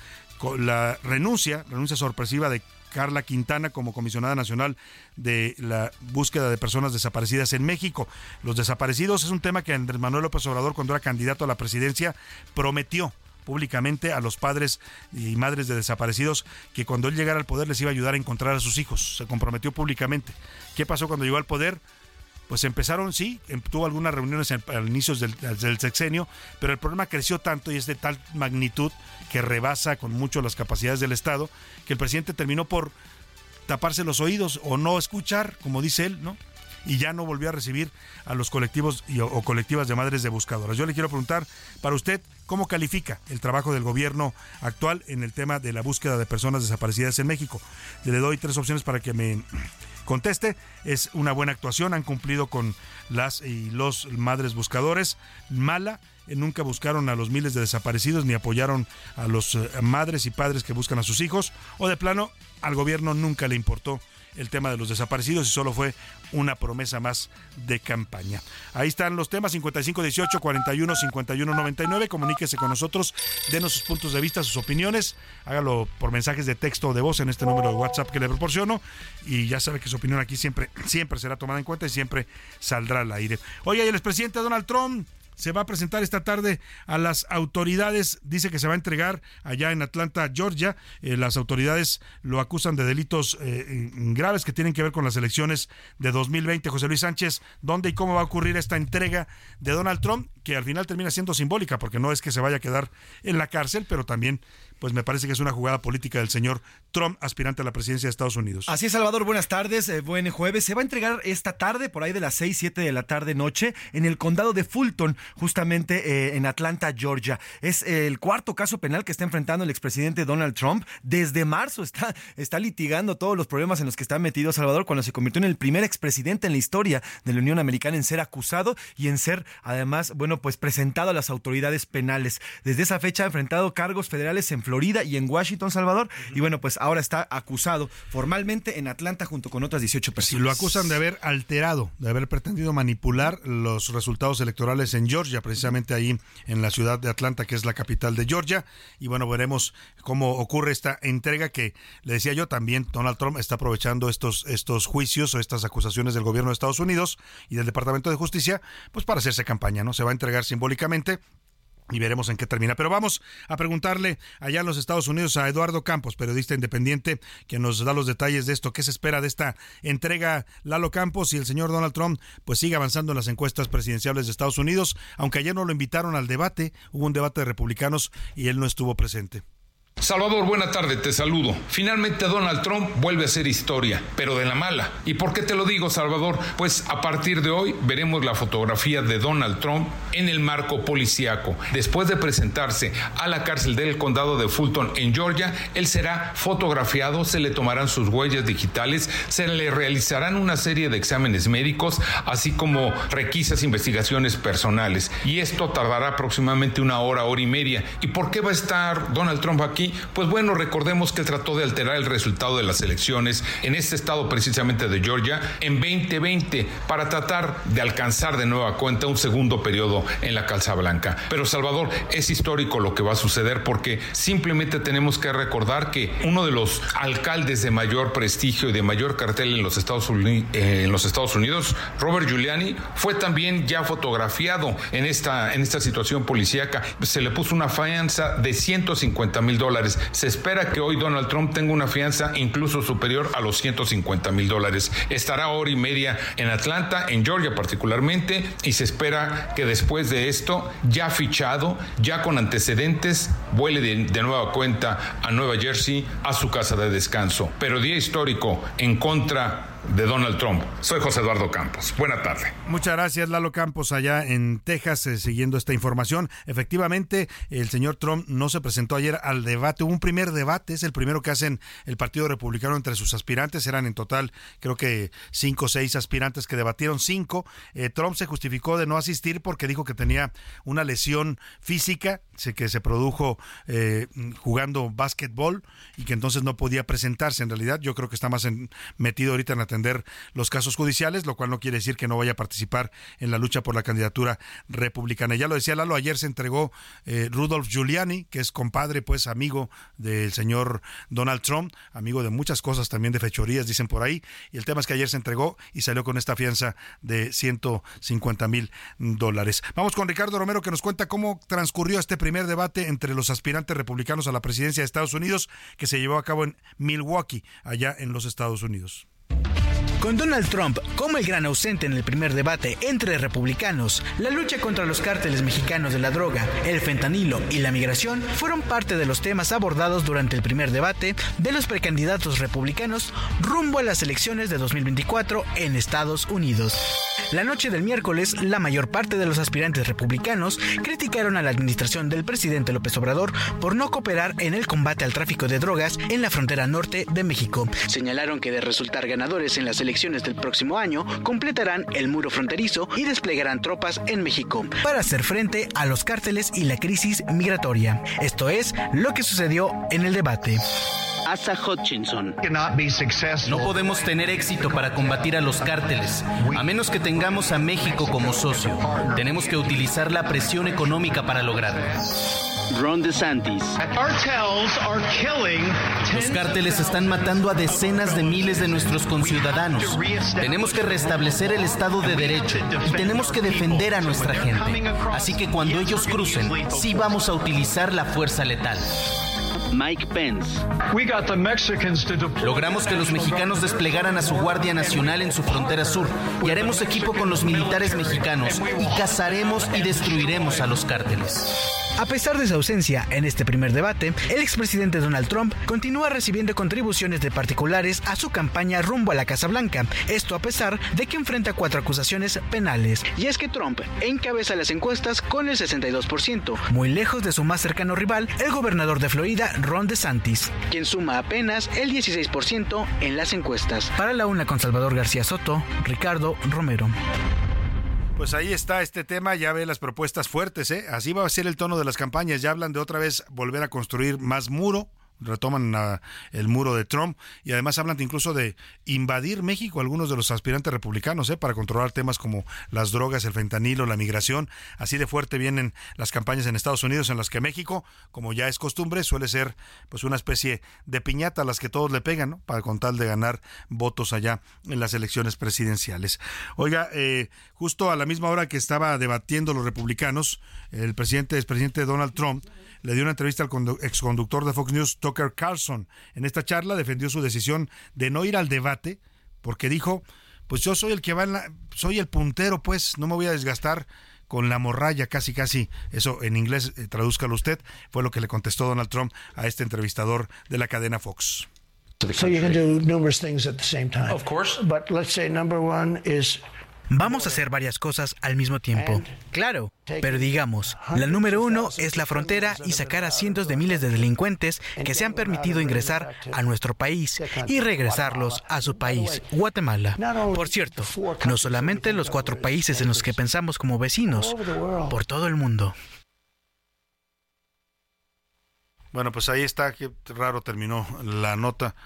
la renuncia, renuncia sorpresiva de Carla Quintana como comisionada nacional de la búsqueda de personas desaparecidas en México. Los desaparecidos es un tema que Andrés Manuel López Obrador, cuando era candidato a la presidencia, prometió públicamente a los padres y madres de desaparecidos que cuando él llegara al poder les iba a ayudar a encontrar a sus hijos. Se comprometió públicamente. ¿Qué pasó cuando llegó al poder? Pues empezaron, sí, em, tuvo algunas reuniones al inicio del, sexenio, pero el problema creció tanto y es de tal magnitud que rebasa con mucho las capacidades del Estado, que el presidente terminó por taparse los oídos o no escuchar, como dice él, ¿no? Y ya no volvió a recibir a los colectivos y, o colectivas de madres de buscadoras. Yo le quiero preguntar, para usted, ¿cómo califica el trabajo del gobierno actual en el tema de la búsqueda de personas desaparecidas en México? Le doy tres opciones para que me conteste. Es una buena actuación, han cumplido con las y los madres buscadores. Mala, eh, nunca buscaron a los miles de desaparecidos ni apoyaron a los eh, madres y padres que buscan a sus hijos. O de plano, al gobierno nunca le importó el tema de los desaparecidos y solo fue una promesa más de campaña. Ahí están los temas 5518 41 51 99. Comuníquese con nosotros, denos sus puntos de vista, sus opiniones. Hágalo por mensajes de texto o de voz en este número de WhatsApp que le proporciono. Y ya sabe que su opinión aquí siempre, siempre será tomada en cuenta y siempre saldrá al aire. Oye, el expresidente Donald Trump se va a presentar esta tarde a las autoridades. Dice que se va a entregar allá en Atlanta, Georgia. Eh, las autoridades lo acusan de delitos eh, graves que tienen que ver con las elecciones de 2020. José Luis Sánchez, ¿dónde y cómo va a ocurrir esta entrega de Donald Trump? Que al final termina siendo simbólica, porque no es que se vaya a quedar en la cárcel, pero también pues me parece que es una jugada política del señor Trump, aspirante a la presidencia de Estados Unidos. Así es, Salvador, buenas tardes, eh, buen jueves. Se va a entregar esta tarde, por ahí de las 6, 7 de la tarde noche, en el condado de Fulton, justamente eh, en Atlanta, Georgia. Es el cuarto caso penal que está enfrentando el expresidente Donald Trump. Desde marzo está, está litigando todos los problemas en los que está metido Salvador cuando se convirtió en el primer expresidente en la historia de la Unión Americana en ser acusado y en ser, además, bueno, bueno, pues presentado a las autoridades penales. Desde esa fecha ha enfrentado cargos federales en Florida y en Washington, Salvador. Y bueno, pues ahora está acusado formalmente en Atlanta junto con otras 18 personas. Y lo acusan de haber alterado, de haber pretendido manipular los resultados electorales en Georgia, precisamente ahí en la ciudad de Atlanta, que es la capital de Georgia. Y bueno, veremos cómo ocurre esta entrega que le decía yo también Donald Trump está aprovechando estos estos juicios o estas acusaciones del gobierno de Estados Unidos y del Departamento de Justicia pues para hacerse campaña, ¿no? Se va a entregar simbólicamente y veremos en qué termina. Pero vamos a preguntarle allá en los Estados Unidos a Eduardo Campos, periodista independiente, que nos da los detalles de esto, qué se espera de esta entrega Lalo Campos y el señor Donald Trump, pues sigue avanzando en las encuestas presidenciales de Estados Unidos, aunque ayer no lo invitaron al debate, hubo un debate de republicanos y él no estuvo presente. Salvador, buena tarde, te saludo. Finalmente Donald Trump vuelve a ser historia, pero de la mala. ¿Y por qué te lo digo, Salvador? Pues a partir de hoy veremos la fotografía de Donald Trump en el marco policíaco. Después de presentarse a la cárcel del condado de Fulton en Georgia, él será fotografiado, se le tomarán sus huellas digitales, se le realizarán una serie de exámenes médicos, así como requisas investigaciones personales. Y esto tardará aproximadamente una hora, hora y media. ¿Y por qué va a estar Donald Trump aquí? Pues bueno, recordemos que trató de alterar el resultado de las elecciones en este estado precisamente de Georgia en 2020 para tratar de alcanzar de nueva cuenta un segundo periodo en la Calza Blanca. Pero Salvador, es histórico lo que va a suceder porque simplemente tenemos que recordar que uno de los alcaldes de mayor prestigio y de mayor cartel en los Estados Unidos, en los Estados Unidos Robert Giuliani, fue también ya fotografiado en esta, en esta situación policíaca. Se le puso una fianza de 150 mil dólares se espera que hoy Donald Trump tenga una fianza incluso superior a los 150 mil dólares. Estará hora y media en Atlanta, en Georgia particularmente, y se espera que después de esto, ya fichado, ya con antecedentes, vuele de, de nueva cuenta a Nueva Jersey a su casa de descanso. Pero día histórico en contra de Donald Trump. Soy José Eduardo Campos. Buena tarde. Muchas gracias, Lalo Campos, allá en Texas, eh, siguiendo esta información. Efectivamente, el señor Trump no se presentó ayer al debate. Hubo un primer debate, es el primero que hacen el Partido Republicano entre sus aspirantes. Eran en total, creo que cinco o seis aspirantes que debatieron cinco. Eh, Trump se justificó de no asistir porque dijo que tenía una lesión física que se produjo eh, jugando básquetbol y que entonces no podía presentarse. En realidad, yo creo que está más metido ahorita en atender los casos judiciales, lo cual no quiere decir que no vaya a participar en la lucha por la candidatura republicana. Ya lo decía Lalo, ayer se entregó eh, Rudolf Giuliani, que es compadre, pues amigo del señor Donald Trump, amigo de muchas cosas, también de fechorías, dicen por ahí. Y el tema es que ayer se entregó y salió con esta fianza de 150 mil dólares. Vamos con Ricardo Romero que nos cuenta cómo transcurrió este primer primer debate entre los aspirantes republicanos a la presidencia de Estados Unidos que se llevó a cabo en Milwaukee, allá en los Estados Unidos. Con Donald Trump como el gran ausente en el primer debate entre republicanos, la lucha contra los cárteles mexicanos de la droga, el fentanilo y la migración fueron parte de los temas abordados durante el primer debate de los precandidatos republicanos rumbo a las elecciones de 2024 en Estados Unidos. La noche del miércoles, la mayor parte de los aspirantes republicanos criticaron a la administración del presidente López Obrador por no cooperar en el combate al tráfico de drogas en la frontera norte de México. Señalaron que de resultar ganadores en las elecciones elecciones del próximo año completarán el muro fronterizo y desplegarán tropas en México para hacer frente a los cárteles y la crisis migratoria. Esto es lo que sucedió en el debate. Asa Hutchinson. No podemos tener éxito para combatir a los cárteles, a menos que tengamos a México como socio. Tenemos que utilizar la presión económica para lograrlo. Ron DeSantis. Los cárteles están matando a decenas de miles de nuestros conciudadanos. Tenemos que restablecer el Estado de Derecho y tenemos que defender a nuestra gente. Así que cuando ellos crucen, sí vamos a utilizar la fuerza letal. Mike Pence. Logramos que los mexicanos desplegaran a su Guardia Nacional en su frontera sur y haremos equipo con los militares mexicanos y cazaremos y destruiremos a los cárteles. A pesar de su ausencia en este primer debate, el expresidente Donald Trump continúa recibiendo contribuciones de particulares a su campaña rumbo a la Casa Blanca. Esto a pesar de que enfrenta cuatro acusaciones penales. Y es que Trump encabeza las encuestas con el 62%, muy lejos de su más cercano rival, el gobernador de Florida, Ron DeSantis, quien suma apenas el 16% en las encuestas. Para la una con Salvador García Soto, Ricardo Romero. Pues ahí está este tema, ya ve las propuestas fuertes, ¿eh? Así va a ser el tono de las campañas, ya hablan de otra vez volver a construir más muro, retoman a, el muro de Trump y además hablan incluso de invadir México algunos de los aspirantes republicanos ¿eh? para controlar temas como las drogas, el fentanilo, la migración. Así de fuerte vienen las campañas en Estados Unidos en las que México, como ya es costumbre, suele ser pues una especie de piñata a las que todos le pegan ¿no? para con tal de ganar votos allá en las elecciones presidenciales. Oiga, eh, justo a la misma hora que estaba debatiendo los republicanos, el presidente, el presidente Donald Trump le dio una entrevista al exconductor de Fox News, Tucker Carlson. En esta charla defendió su decisión de no ir al debate porque dijo, pues yo soy el que va en la, soy el puntero, pues no me voy a desgastar con la morralla, casi, casi, eso en inglés, eh, tradúzcalo usted, fue lo que le contestó Donald Trump a este entrevistador de la cadena Fox. So you can do numerous things at the same time. Of course. But let's say number one is Vamos a hacer varias cosas al mismo tiempo. Claro, pero digamos, la número uno es la frontera y sacar a cientos de miles de delincuentes que se han permitido ingresar a nuestro país y regresarlos a su país, Guatemala. Por cierto, no solamente los cuatro países en los que pensamos como vecinos, por todo el mundo. Bueno, pues ahí está, qué raro terminó la nota.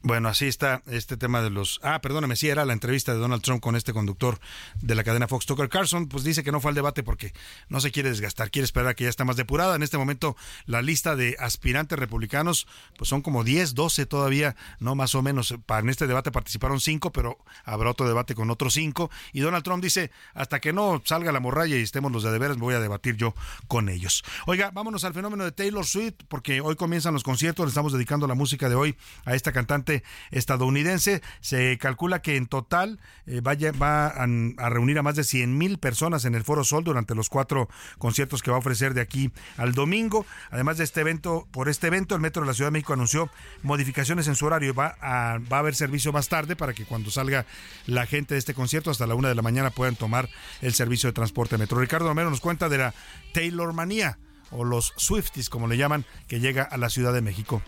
Bueno, así está este tema de los... Ah, perdóname, sí, era la entrevista de Donald Trump con este conductor de la cadena Fox Tucker Carlson, pues dice que no fue al debate porque no se quiere desgastar, quiere esperar a que ya está más depurada. En este momento la lista de aspirantes republicanos pues son como 10, 12 todavía, no más o menos. En este debate participaron 5, pero habrá otro debate con otros 5. Y Donald Trump dice, hasta que no salga la morralla y estemos los de deberes, voy a debatir yo con ellos. Oiga, vámonos al fenómeno de Taylor Swift, porque hoy comienzan los conciertos, le estamos dedicando la música de hoy a esta cantante estadounidense. Se calcula que en total eh, vaya, va a, reunir a más de 100 mil personas en el Foro Sol durante los cuatro conciertos que va a ofrecer de aquí al domingo. Además de este evento, por este evento, el Metro de la Ciudad de México anunció modificaciones en su horario. Va va a haber servicio más tarde para que cuando salga la gente de este concierto hasta la una de la mañana puedan tomar el servicio de transporte metro. Ricardo Romero nos cuenta de la Taylor Manía o los Swifties, como le llaman, que llega a la Ciudad de México.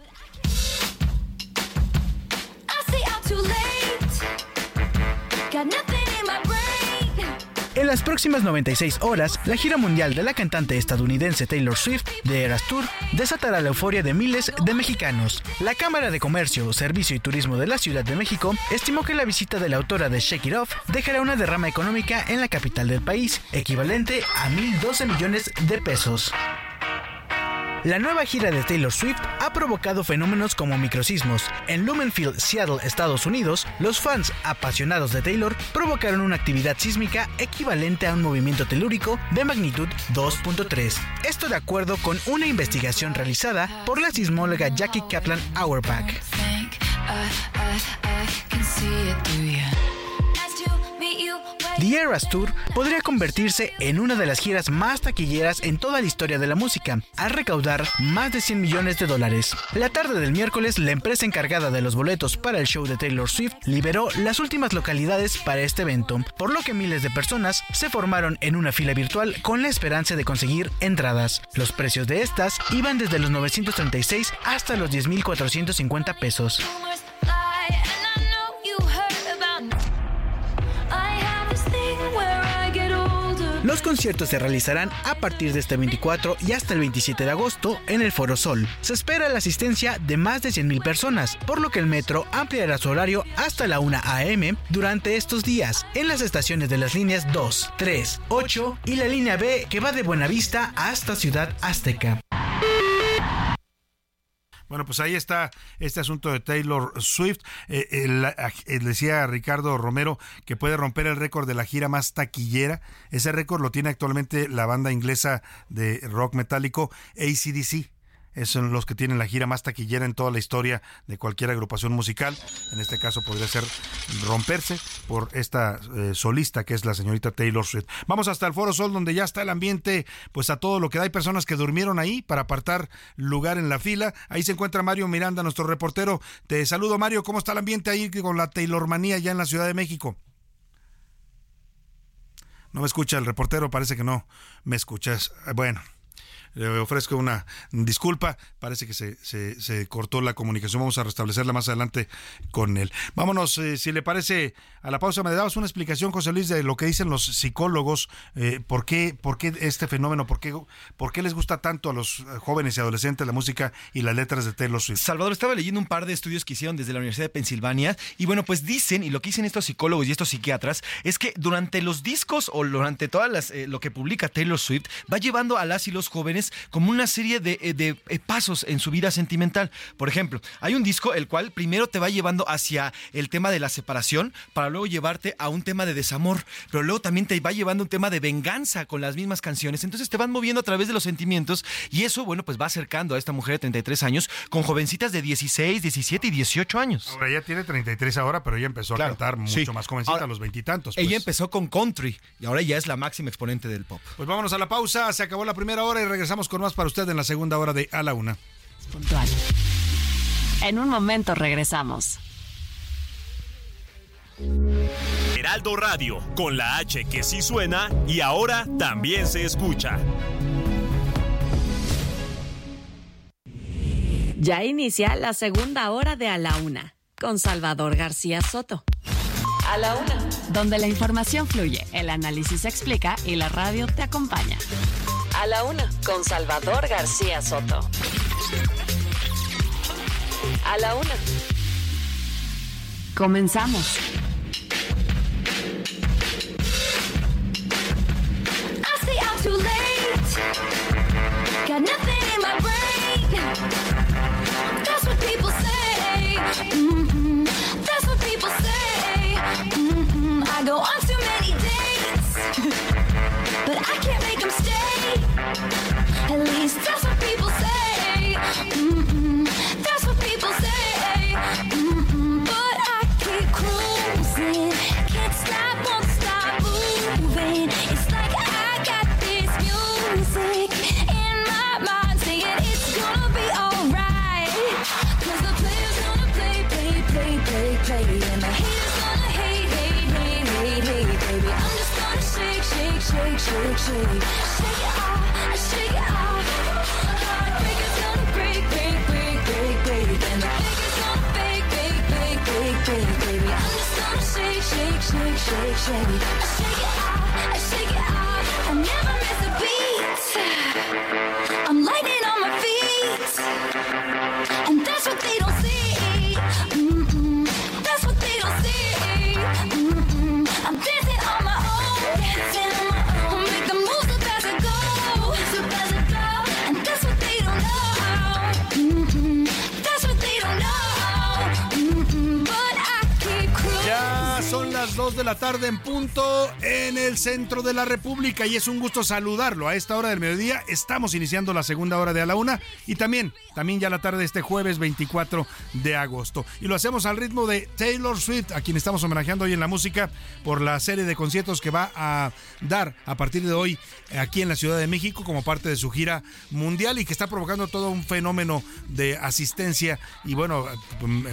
En las próximas 96 horas, la gira mundial de la cantante estadounidense Taylor Swift de Eras Tour desatará la euforia de miles de mexicanos. La Cámara de Comercio, Servicio y Turismo de la Ciudad de México estimó que la visita de la autora de Shake It Off dejará una derrama económica en la capital del país, equivalente a 1.012 millones de pesos. La nueva gira de Taylor Swift ha provocado fenómenos como microsismos. En Lumenfield, Seattle, Estados Unidos, los fans apasionados de Taylor provocaron una actividad sísmica equivalente a un movimiento telúrico de magnitud 2.3. Esto de acuerdo con una investigación realizada por la sismóloga Jackie Kaplan Auerbach. The Eras Tour podría convertirse en una de las giras más taquilleras en toda la historia de la música, al recaudar más de 100 millones de dólares. La tarde del miércoles, la empresa encargada de los boletos para el show de Taylor Swift liberó las últimas localidades para este evento, por lo que miles de personas se formaron en una fila virtual con la esperanza de conseguir entradas. Los precios de estas iban desde los 936 hasta los 10.450 pesos. Los conciertos se realizarán a partir de este 24 y hasta el 27 de agosto en el Foro Sol. Se espera la asistencia de más de 100.000 personas, por lo que el metro ampliará su horario hasta la 1 a.m. durante estos días en las estaciones de las líneas 2, 3, 8 y la línea B que va de Buenavista hasta Ciudad Azteca. Bueno, pues ahí está este asunto de Taylor Swift. Eh, eh, decía Ricardo Romero que puede romper el récord de la gira más taquillera. Ese récord lo tiene actualmente la banda inglesa de rock metálico ACDC son los que tienen la gira más taquillera en toda la historia de cualquier agrupación musical. En este caso podría ser romperse por esta eh, solista que es la señorita Taylor Swift. Vamos hasta el Foro Sol donde ya está el ambiente, pues a todo lo que da. Hay personas que durmieron ahí para apartar lugar en la fila. Ahí se encuentra Mario Miranda, nuestro reportero. Te saludo Mario, ¿cómo está el ambiente ahí con la Taylor manía ya en la Ciudad de México? No me escucha el reportero, parece que no me escuchas. Bueno. Le ofrezco una disculpa. Parece que se, se, cortó la comunicación. Vamos a restablecerla más adelante con él. Vámonos, eh, si le parece, a la pausa. Me dabas una explicación, José Luis, de lo que dicen los psicólogos. Eh, ¿por, qué, ¿Por qué este fenómeno? ¿Por qué, ¿Por qué les gusta tanto a los jóvenes y adolescentes la música y las letras de Taylor Swift? Salvador, estaba leyendo un par de estudios que hicieron desde la Universidad de Pensilvania. Y bueno, pues dicen, y lo que dicen estos psicólogos y estos psiquiatras, es que durante los discos o durante todas las eh, lo que publica Taylor Swift, va llevando a las y los jóvenes como una serie de, eh, de, eh, pasos en su vida sentimental. Por ejemplo, hay un disco el cual primero te va llevando hacia el tema de la separación, para luego llevarte a un tema de desamor, pero luego también te va llevando un tema de venganza con las mismas canciones. Entonces te van moviendo a través de los sentimientos y eso, bueno, pues va acercando a esta mujer de 33 años con jovencitas de 16, 17 y 18 años. Ahora ella tiene 33 ahora, pero ella empezó a cantar mucho más jovencita, a los veintitantos. Ella pues. empezó con country y ahora ya es la máxima exponente del pop. Pues vámonos a la pausa, se acabó la primera hora y regresamos con más para usted en la segunda hora de A la Una. Puntual. En un momento regresamos. Heraldo Radio, con la H que sí suena y ahora también se escucha. Ya inicia la segunda hora de A la Una, con Salvador García Soto. A la Una, donde la información fluye, el análisis se explica y la radio te acompaña. A la Una, con Salvador García Soto. A la Una. Comenzamos. too late. Got nothing in my brain. That's what people say. Mm-mm. That's what people say. Mm-mm. I go on too many dates, but I can't. At least that's what people say. That's what people say. But I keep cruising. Can't stop, won't stop moving. It's like I got this music in my mind saying it's gonna be alright. Cause the player's gonna play, play, play, play, play. And the haters gonna hate, hate, hate, hate, hate, baby. I'm just gonna shake, shake, shake, shake, shake. Shake shake, shake, shake shake it off. I shake it off. I never miss a beat. 2 de la tarde en punto en el centro de la República y es un gusto saludarlo a esta hora del mediodía. Estamos iniciando la segunda hora de a la una y también, también ya la tarde de este jueves 24 de agosto. Y lo hacemos al ritmo de Taylor Swift, a quien estamos homenajeando hoy en la música por la serie de conciertos que va a dar a partir de hoy aquí en la Ciudad de México como parte de su gira mundial y que está provocando todo un fenómeno de asistencia. Y bueno,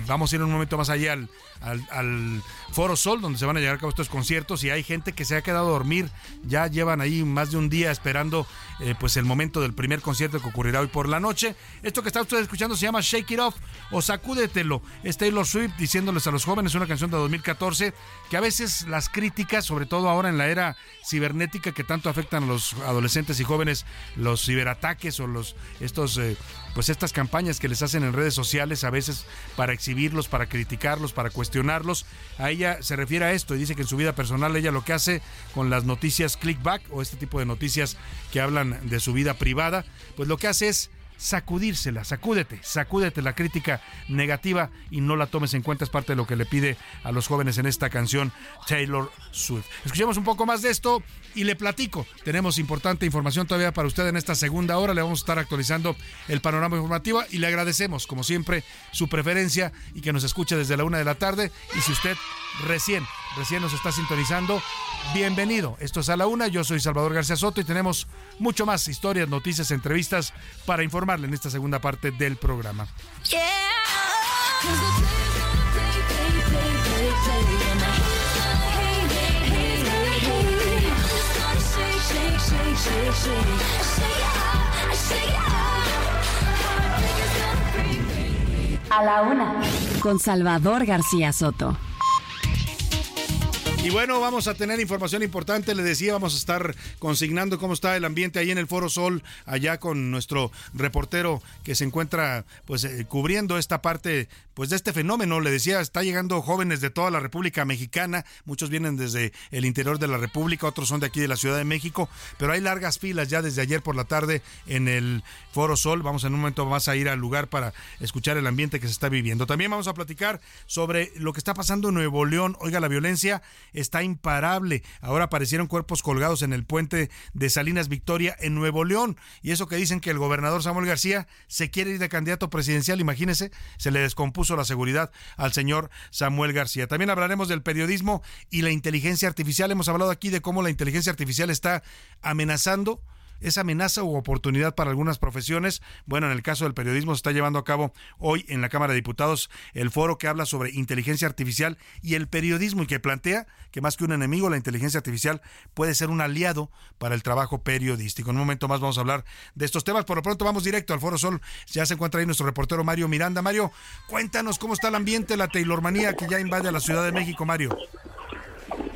vamos a ir un momento más allá al, al, Foro Sol, donde se van a llevar a cabo estos conciertos y hay gente que se ha quedado a dormir, ya llevan ahí más de un día esperando eh, pues el momento del primer concierto que ocurrirá hoy por la noche. Esto que está usted escuchando se llama Shake It Off o Sacúdetelo. Es Taylor Swift diciéndoles a los jóvenes una canción de 2014 que a veces las críticas, sobre todo ahora en la era cibernética que tanto afectan a los adolescentes y jóvenes, los ciberataques o los estos eh, pues estas campañas que les hacen en redes sociales a veces para exhibirlos, para criticarlos, para cuestionarlos. A ella se refiere a esto y dice que en su vida personal ella lo que hace con las noticias clickback o este tipo de noticias que hablan de su vida privada, pues lo que hace es sacudírsela, sacúdete, sacúdete la crítica negativa y no la tomes en cuenta, es parte de lo que le pide a los jóvenes en esta canción Taylor Swift. Escuchemos un poco más de esto y le platico. Tenemos importante información todavía para usted en esta segunda hora, le vamos a estar actualizando el panorama informativo y le agradecemos, como siempre, su preferencia y que nos escuche desde la una de la tarde y si usted recién, recién nos está sintonizando, bienvenido. Esto es a la una, yo soy Salvador García Soto y tenemos mucho más historias, noticias, entrevistas para informarle en esta segunda parte del programa. A la una. Con Salvador García Soto. Y bueno, vamos a tener información importante. Le decía, vamos a estar consignando cómo está el ambiente ahí en el Foro Sol, allá con nuestro reportero que se encuentra pues eh, cubriendo esta parte pues de este fenómeno. Le decía, está llegando jóvenes de toda la República Mexicana. Muchos vienen desde el interior de la República, otros son de aquí de la Ciudad de México, pero hay largas filas ya desde ayer por la tarde en el Foro Sol. Vamos en un momento más a ir al lugar para escuchar el ambiente que se está viviendo. También vamos a platicar sobre lo que está pasando en Nuevo León. Oiga, la violencia está imparable. Ahora aparecieron cuerpos colgados en el puente de Salinas Victoria en Nuevo León. Y eso que dicen que el gobernador Samuel García se quiere ir de candidato presidencial, imagínese, se le descompuso la seguridad al señor Samuel García. También hablaremos del periodismo y la inteligencia artificial. Hemos hablado aquí de cómo la inteligencia artificial está amenazando ¿Es amenaza u oportunidad para algunas profesiones? Bueno, en el caso del periodismo se está llevando a cabo hoy en la Cámara de Diputados el foro que habla sobre inteligencia artificial y el periodismo y que plantea que más que un enemigo, la inteligencia artificial puede ser un aliado para el trabajo periodístico. En un momento más vamos a hablar de estos temas. Por lo pronto vamos directo al Foro Sol. Ya se encuentra ahí nuestro reportero Mario Miranda. Mario, cuéntanos cómo está el ambiente, la Taylormanía que ya invade a la Ciudad de México, Mario.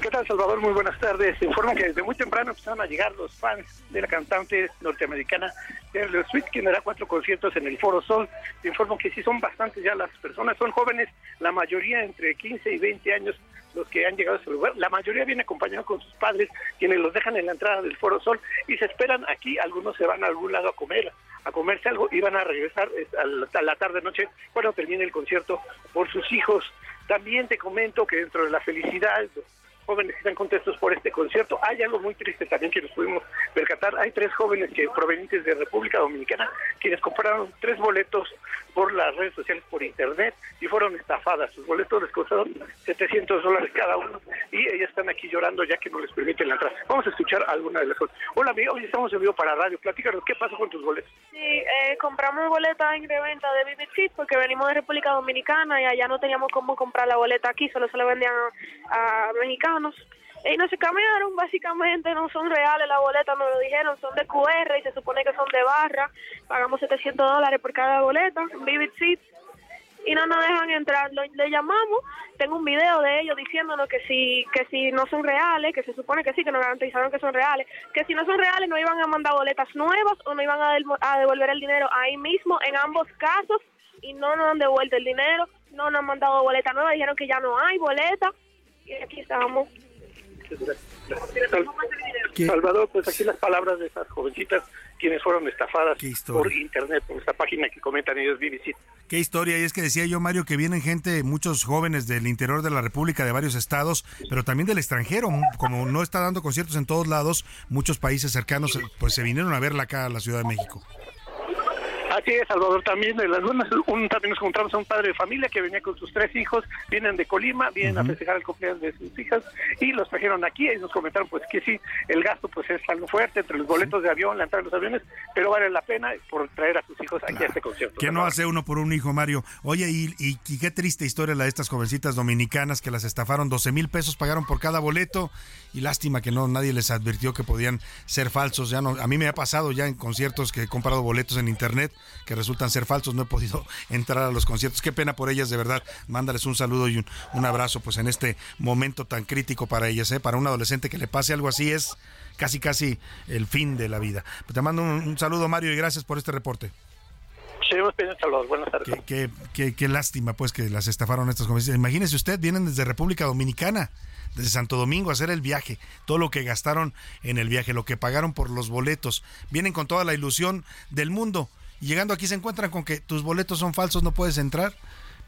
¿Qué tal, Salvador? Muy buenas tardes. Se que desde muy temprano empezaron a llegar los fans de la cantante norteamericana Taylor Swift, quien hará cuatro conciertos en el Foro Sol. Se informa que sí son bastantes ya las personas, son jóvenes, la mayoría entre 15 y 20 años los que han llegado a ese lugar. La mayoría viene acompañados con sus padres, quienes los dejan en la entrada del Foro Sol y se esperan aquí. Algunos se van a algún lado a comer, a comerse algo y van a regresar a la tarde-noche cuando termine el concierto por sus hijos. También te comento que dentro de la felicidad jóvenes que están contentos por este concierto. Hay algo muy triste también que nos pudimos percatar. Hay tres jóvenes que provenientes de República Dominicana quienes compraron tres boletos por las redes sociales, por internet y fueron estafadas. Sus boletos les costaron 700 dólares cada uno y ellas están aquí llorando ya que no les permiten la entrada. Vamos a escuchar alguna de las cosas. Hola, amigo, hoy estamos en vivo para radio. Platícanos, ¿qué pasó con tus boletos? Sí, eh, compramos boleta en reventa de Vivid porque venimos de República Dominicana y allá no teníamos cómo comprar la boleta aquí, solo se la vendían a mexicanos y no se cambiaron, básicamente no son reales las boletas, nos lo dijeron, son de QR y se supone que son de barra, pagamos 700 dólares por cada boleta, Vivid Seats, y no nos dejan entrar, le llamamos, tengo un video de ellos diciéndonos que si, que si no son reales, que se supone que sí, que nos garantizaron que son reales, que si no son reales no iban a mandar boletas nuevas o no iban a, a devolver el dinero ahí mismo, en ambos casos, y no nos han devuelto el dinero, no nos han mandado boleta nueva, dijeron que ya no hay boleta, y aquí estamos. Salvador, pues aquí las palabras de esas jovencitas quienes fueron estafadas por internet, por esta página que comentan ellos BBC. Qué historia, y es que decía yo, Mario, que vienen gente, muchos jóvenes del interior de la República, de varios estados, pero también del extranjero, como no está dando conciertos en todos lados, muchos países cercanos, pues se vinieron a verla acá a la Ciudad de México. Así es, Salvador, también en las lunas, un, también nos encontramos a un padre de familia que venía con sus tres hijos, vienen de Colima, vienen a festejar el cumpleaños de sus hijas y los trajeron aquí y nos comentaron pues que sí, el gasto pues es algo fuerte entre los boletos de avión, la entrada de los aviones, pero vale la pena por traer a sus hijos aquí a este concierto. ¿Qué no hace uno por un hijo, Mario? Oye, y, y, qué triste historia la de estas jovencitas dominicanas que las estafaron, 12 mil pesos pagaron por cada boleto y lástima que no nadie les advirtió que podían ser falsos. Ya no, a mí me ha pasado ya en conciertos que he comprado boletos en internet que resultan ser falsos, no he podido entrar a los conciertos. Qué pena por ellas, de verdad. Mándales un saludo y un, abrazo pues en este momento tan crítico para ellas, ¿eh? para un adolescente que le pase algo así es casi casi el fin de la vida. Pues te mando un, saludo Mario y gracias por este reporte. Buenas tardes. Qué, qué, qué, lástima, pues, que las estafaron estas jovencitas. Imagínese usted, vienen desde República Dominicana, desde Santo Domingo a hacer el viaje, todo lo que gastaron en el viaje, lo que pagaron por los boletos. Vienen con toda la ilusión del mundo llegando aquí se encuentran con que tus boletos son falsos, no puedes entrar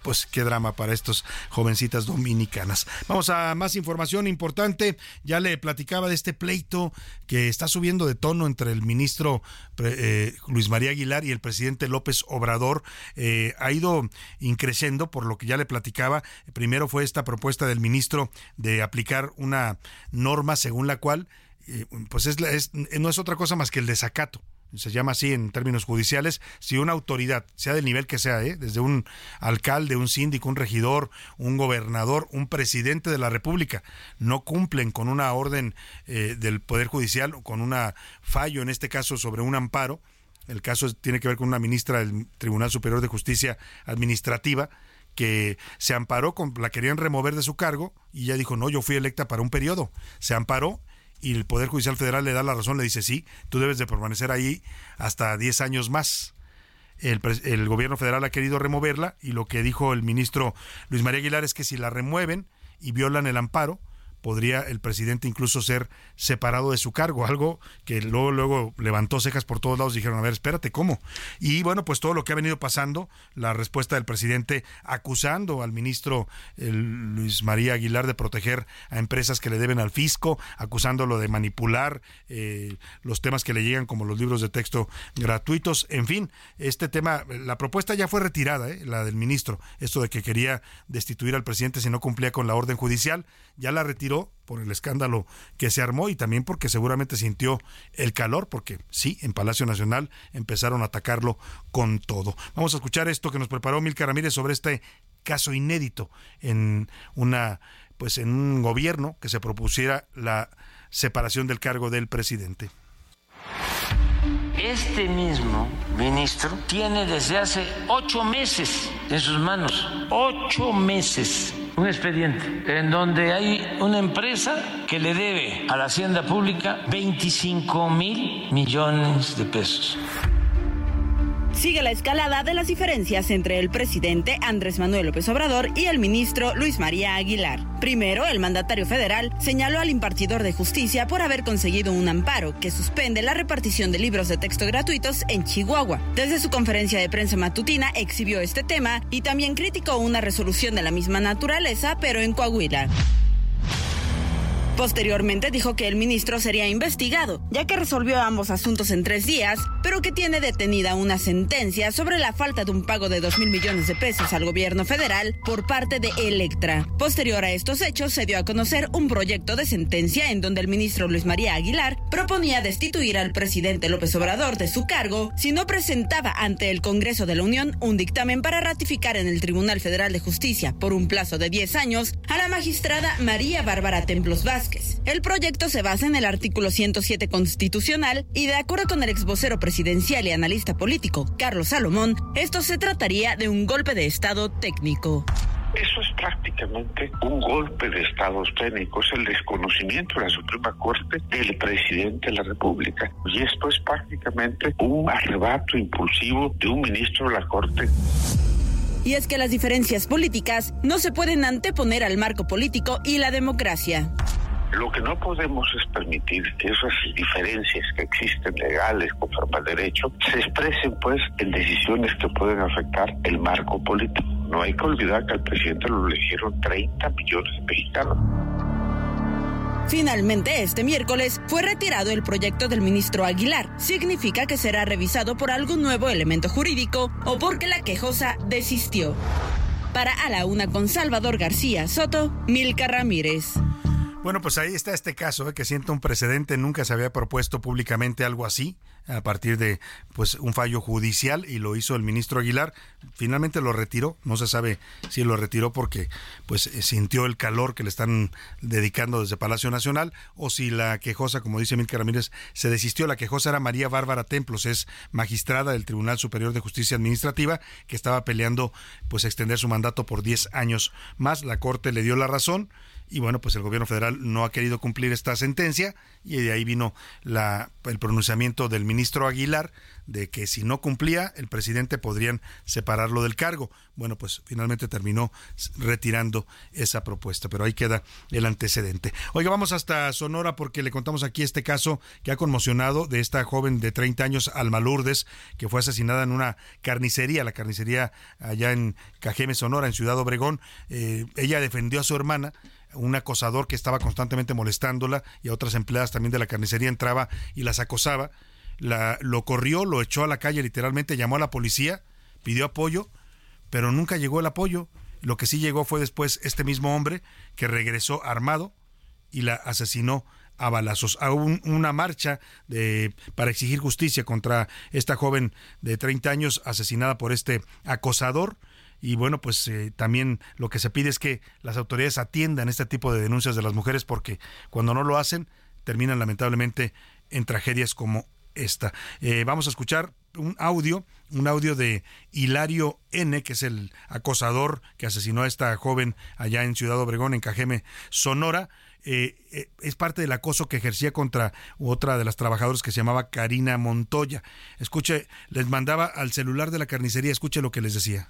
pues qué drama para estos jovencitas dominicanas. Vamos a más información importante. Ya le platicaba de este pleito que está subiendo de tono entre el ministro eh, Luis María Aguilar y el presidente López Obrador. Eh, ha ido increciendo, por lo que ya le platicaba. Primero fue esta propuesta del ministro de aplicar una norma según la cual, eh, pues es, no es otra cosa más que el desacato se llama así en términos judiciales, si una autoridad, sea del nivel que sea, ¿eh? desde un alcalde, un síndico, un regidor, un gobernador, un presidente de la República, no cumplen con una orden eh, del Poder Judicial o con un fallo, en este caso, sobre un amparo, El caso tiene que ver con una ministra del Tribunal Superior de Justicia Administrativa que se amparó, con, la querían remover de su cargo y ella dijo, no, yo fui electa para un periodo. Se amparó y el Poder Judicial Federal le da la razón, le dice, sí, tú debes de permanecer ahí hasta 10 años más. El, el, gobierno federal ha querido removerla y lo que dijo el ministro Luis María Aguilar es que si la remueven y violan el amparo, podría el presidente incluso ser separado de su cargo, algo que luego, luego levantó cejas por todos lados, dijeron, a ver, espérate, ¿cómo? Y bueno, pues todo lo que ha venido pasando, la respuesta del presidente acusando al ministro Luis María Aguilar de proteger a empresas que le deben al fisco, acusándolo de manipular eh, los temas que le llegan como los libros de texto gratuitos, en fin, este tema, la propuesta ya fue retirada, ¿eh? la del ministro, esto de que quería destituir al presidente si no cumplía con la orden judicial, ya la retiró por el escándalo que se armó y también porque seguramente sintió el calor, porque sí, en Palacio Nacional empezaron a atacarlo con todo. Vamos a escuchar esto que nos preparó Milka Ramírez sobre este caso inédito en una pues en un gobierno que se propusiera la separación del cargo del presidente. Este mismo ministro tiene desde hace ocho meses en sus manos, ocho meses un expediente en donde hay una empresa que le debe a la hacienda pública 25 mil millones de pesos sigue la escalada de las diferencias entre el presidente Andrés Manuel López Obrador y el ministro Luis María Aguilar. Primero, el mandatario federal señaló al impartidor de justicia por haber conseguido un amparo que suspende la repartición de libros de texto gratuitos en Chihuahua. Desde su conferencia de prensa matutina exhibió este tema y también criticó una resolución de la misma naturaleza, pero en Coahuila. Posteriormente dijo que el ministro sería investigado, ya que resolvió ambos asuntos en tres días, pero que tiene detenida una sentencia sobre la falta de un pago de 2 mil millones de pesos al gobierno federal por parte de Electra. Posterior a estos hechos, se dio a conocer un proyecto de sentencia en donde el ministro Luis María Aguilar proponía destituir al presidente López Obrador de su cargo si no presentaba ante el Congreso de la Unión un dictamen para ratificar en el Tribunal Federal de Justicia por un plazo de 10 años a la magistrada María Bárbara Templos Vázquez el proyecto se basa en el artículo 107 constitucional y de acuerdo con el ex vocero presidencial y analista político Carlos Salomón, esto se trataría de un golpe de Estado técnico. Eso es prácticamente un golpe de Estado técnico, es el desconocimiento de la Suprema Corte del presidente de la República. Y esto es prácticamente un arrebato impulsivo de un ministro de la Corte. Y es que las diferencias políticas no se pueden anteponer al marco político y la democracia. Lo que no podemos es permitir que esas diferencias que existen legales conforme al derecho se expresen pues en decisiones que pueden afectar el marco político. No hay que olvidar que al presidente lo eligieron 30 millones de mexicanos. Finalmente, este miércoles fue retirado el proyecto del ministro Aguilar. Significa que será revisado por algún nuevo elemento jurídico o porque la quejosa desistió. Para A la Una con Salvador García Soto, Milka Ramírez. Bueno, pues ahí está este caso, ¿eh? que siento un precedente, nunca se había propuesto públicamente algo así a partir de pues un fallo judicial y lo hizo el ministro Aguilar. Finalmente lo retiró, no se sabe si lo retiró porque pues eh, sintió el calor que le están dedicando desde Palacio Nacional o si la quejosa, como dice Milka Ramírez, se desistió. La quejosa era María Bárbara Templos, es magistrada del Tribunal Superior de Justicia Administrativa que estaba peleando pues extender su mandato por 10 años más. La Corte le dio la razón y bueno, pues el gobierno federal no ha querido cumplir esta sentencia y de ahí vino la, el pronunciamiento del ministro Aguilar de que si no cumplía, el presidente podrían separarlo del cargo. Bueno, pues finalmente terminó retirando esa propuesta, pero ahí queda el antecedente. Oiga, vamos hasta Sonora porque le contamos aquí este caso que ha conmocionado de esta joven de 30 años, Alma Lourdes, que fue asesinada en una carnicería, la carnicería allá en Cajeme, Sonora, en Ciudad Obregón. Eh, ella defendió a su hermana un acosador que estaba constantemente molestándola y a otras empleadas también de la carnicería entraba y las acosaba. La, lo corrió, lo echó a la calle literalmente, llamó a la policía, pidió apoyo, pero nunca llegó el apoyo. Lo que sí llegó fue después este mismo hombre que regresó armado y la asesinó a balazos. A una marcha de, para exigir justicia contra esta joven de 30 años asesinada por este acosador y bueno, pues eh, también lo que se pide es que las autoridades atiendan este tipo de denuncias de las mujeres porque cuando no lo hacen terminan lamentablemente en tragedias como esta. Eh, vamos a escuchar un audio, un audio de Hilario N, que es el acosador que asesinó a esta joven allá en Ciudad Obregón, en Cajeme, Sonora. Eh, eh, es parte del acoso que ejercía contra otra de las trabajadoras que se llamaba Karina Montoya. Escuche, les mandaba al celular de la carnicería, escuche lo que les decía.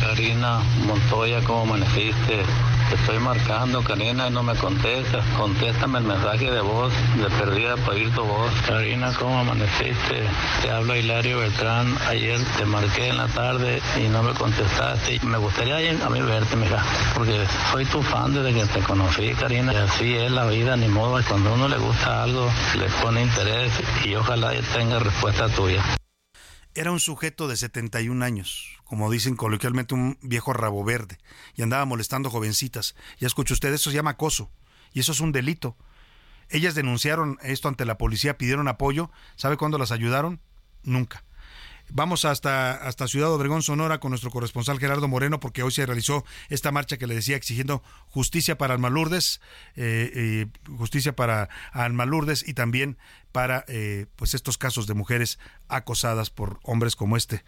Karina Montoya, ¿cómo amaneciste? Te estoy marcando, Karina, y no me contestas. Contéstame el mensaje de voz, de perdida para oír tu voz. Karina, ¿cómo amaneciste? Te habla Hilario Beltrán. Ayer te marqué en la tarde y no me contestaste. Me gustaría a mí verte, mira, porque soy tu fan desde que te conocí, Karina. Y así es la vida, ni modo. Cuando a uno le gusta algo, le pone interés y ojalá tenga respuesta tuya. Era un sujeto de 71 años, como dicen coloquialmente un viejo rabo verde, y andaba molestando jovencitas. Ya escucha usted, eso se llama acoso, y eso es un delito. Ellas denunciaron esto ante la policía, pidieron apoyo. ¿Sabe cuándo las ayudaron? Nunca. Vamos hasta, hasta Ciudad Obregón, Sonora, con nuestro corresponsal Gerardo Moreno, porque hoy se realizó esta marcha que le decía exigiendo justicia para Alma Lourdes, eh, eh, justicia para Alma Lourdes y también para eh, pues estos casos de mujeres acosadas por hombres como este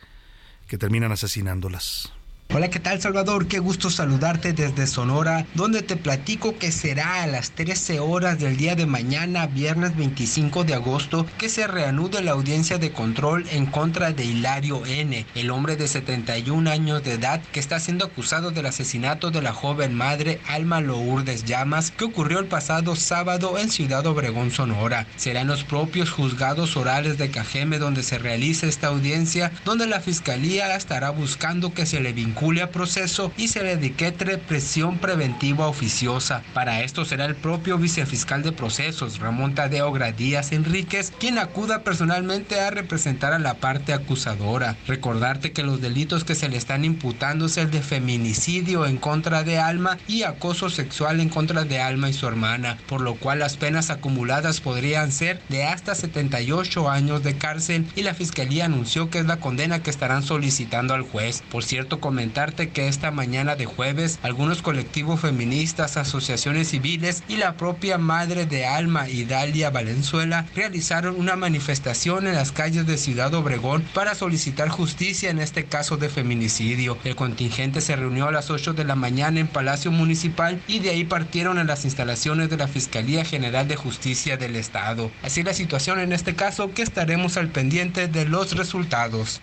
que terminan asesinándolas. Hola, ¿qué tal Salvador? Qué gusto saludarte desde Sonora, donde te platico que será a las 13 horas del día de mañana, viernes 25 de agosto, que se reanude la audiencia de control en contra de Hilario N., el hombre de 71 años de edad que está siendo acusado del asesinato de la joven madre Alma Lourdes Llamas, que ocurrió el pasado sábado en Ciudad Obregón, Sonora. Serán los propios juzgados orales de Cajeme donde se realice esta audiencia, donde la fiscalía estará buscando que se le vincule a proceso y se le etiquete presión preventiva oficiosa. Para esto será el propio vicefiscal de procesos, Ramón Tadeo Gradías Enríquez, quien acuda personalmente a representar a la parte acusadora. Recordarte que los delitos que se le están imputando es el de feminicidio en contra de Alma y acoso sexual en contra de Alma y su hermana, por lo cual las penas acumuladas podrían ser de hasta 78 años de cárcel y la fiscalía anunció que es la condena que estarán solicitando al juez. Por cierto, comentar que esta mañana de jueves algunos colectivos feministas, asociaciones civiles y la propia madre de Alma, Idalia Valenzuela, realizaron una manifestación en las calles de Ciudad Obregón para solicitar justicia en este caso de feminicidio. El contingente se reunió a las 8 de la mañana en Palacio Municipal y de ahí partieron a las instalaciones de la Fiscalía General de Justicia del Estado. Así la situación en este caso que estaremos al pendiente de los resultados.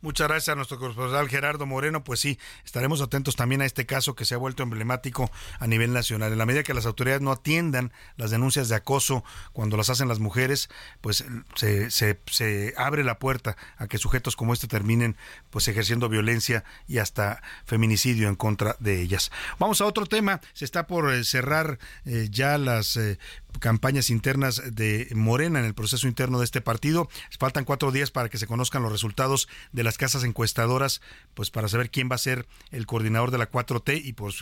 Muchas gracias a nuestro corresponsal Gerardo Moreno. Pues sí, estaremos atentos también a este caso que se ha vuelto emblemático a nivel nacional. En la medida que las autoridades no atiendan las denuncias de acoso cuando las hacen las mujeres, pues se, se, abre la puerta a que sujetos como este terminen pues ejerciendo violencia y hasta feminicidio en contra de ellas. Vamos a otro tema. Se está por eh, cerrar eh, ya las eh, campañas internas de Morena en el proceso interno de este partido. Faltan cuatro días para que se conozcan los resultados de las casas encuestadoras, pues para saber quién va a ser el coordinador de la 4T y por,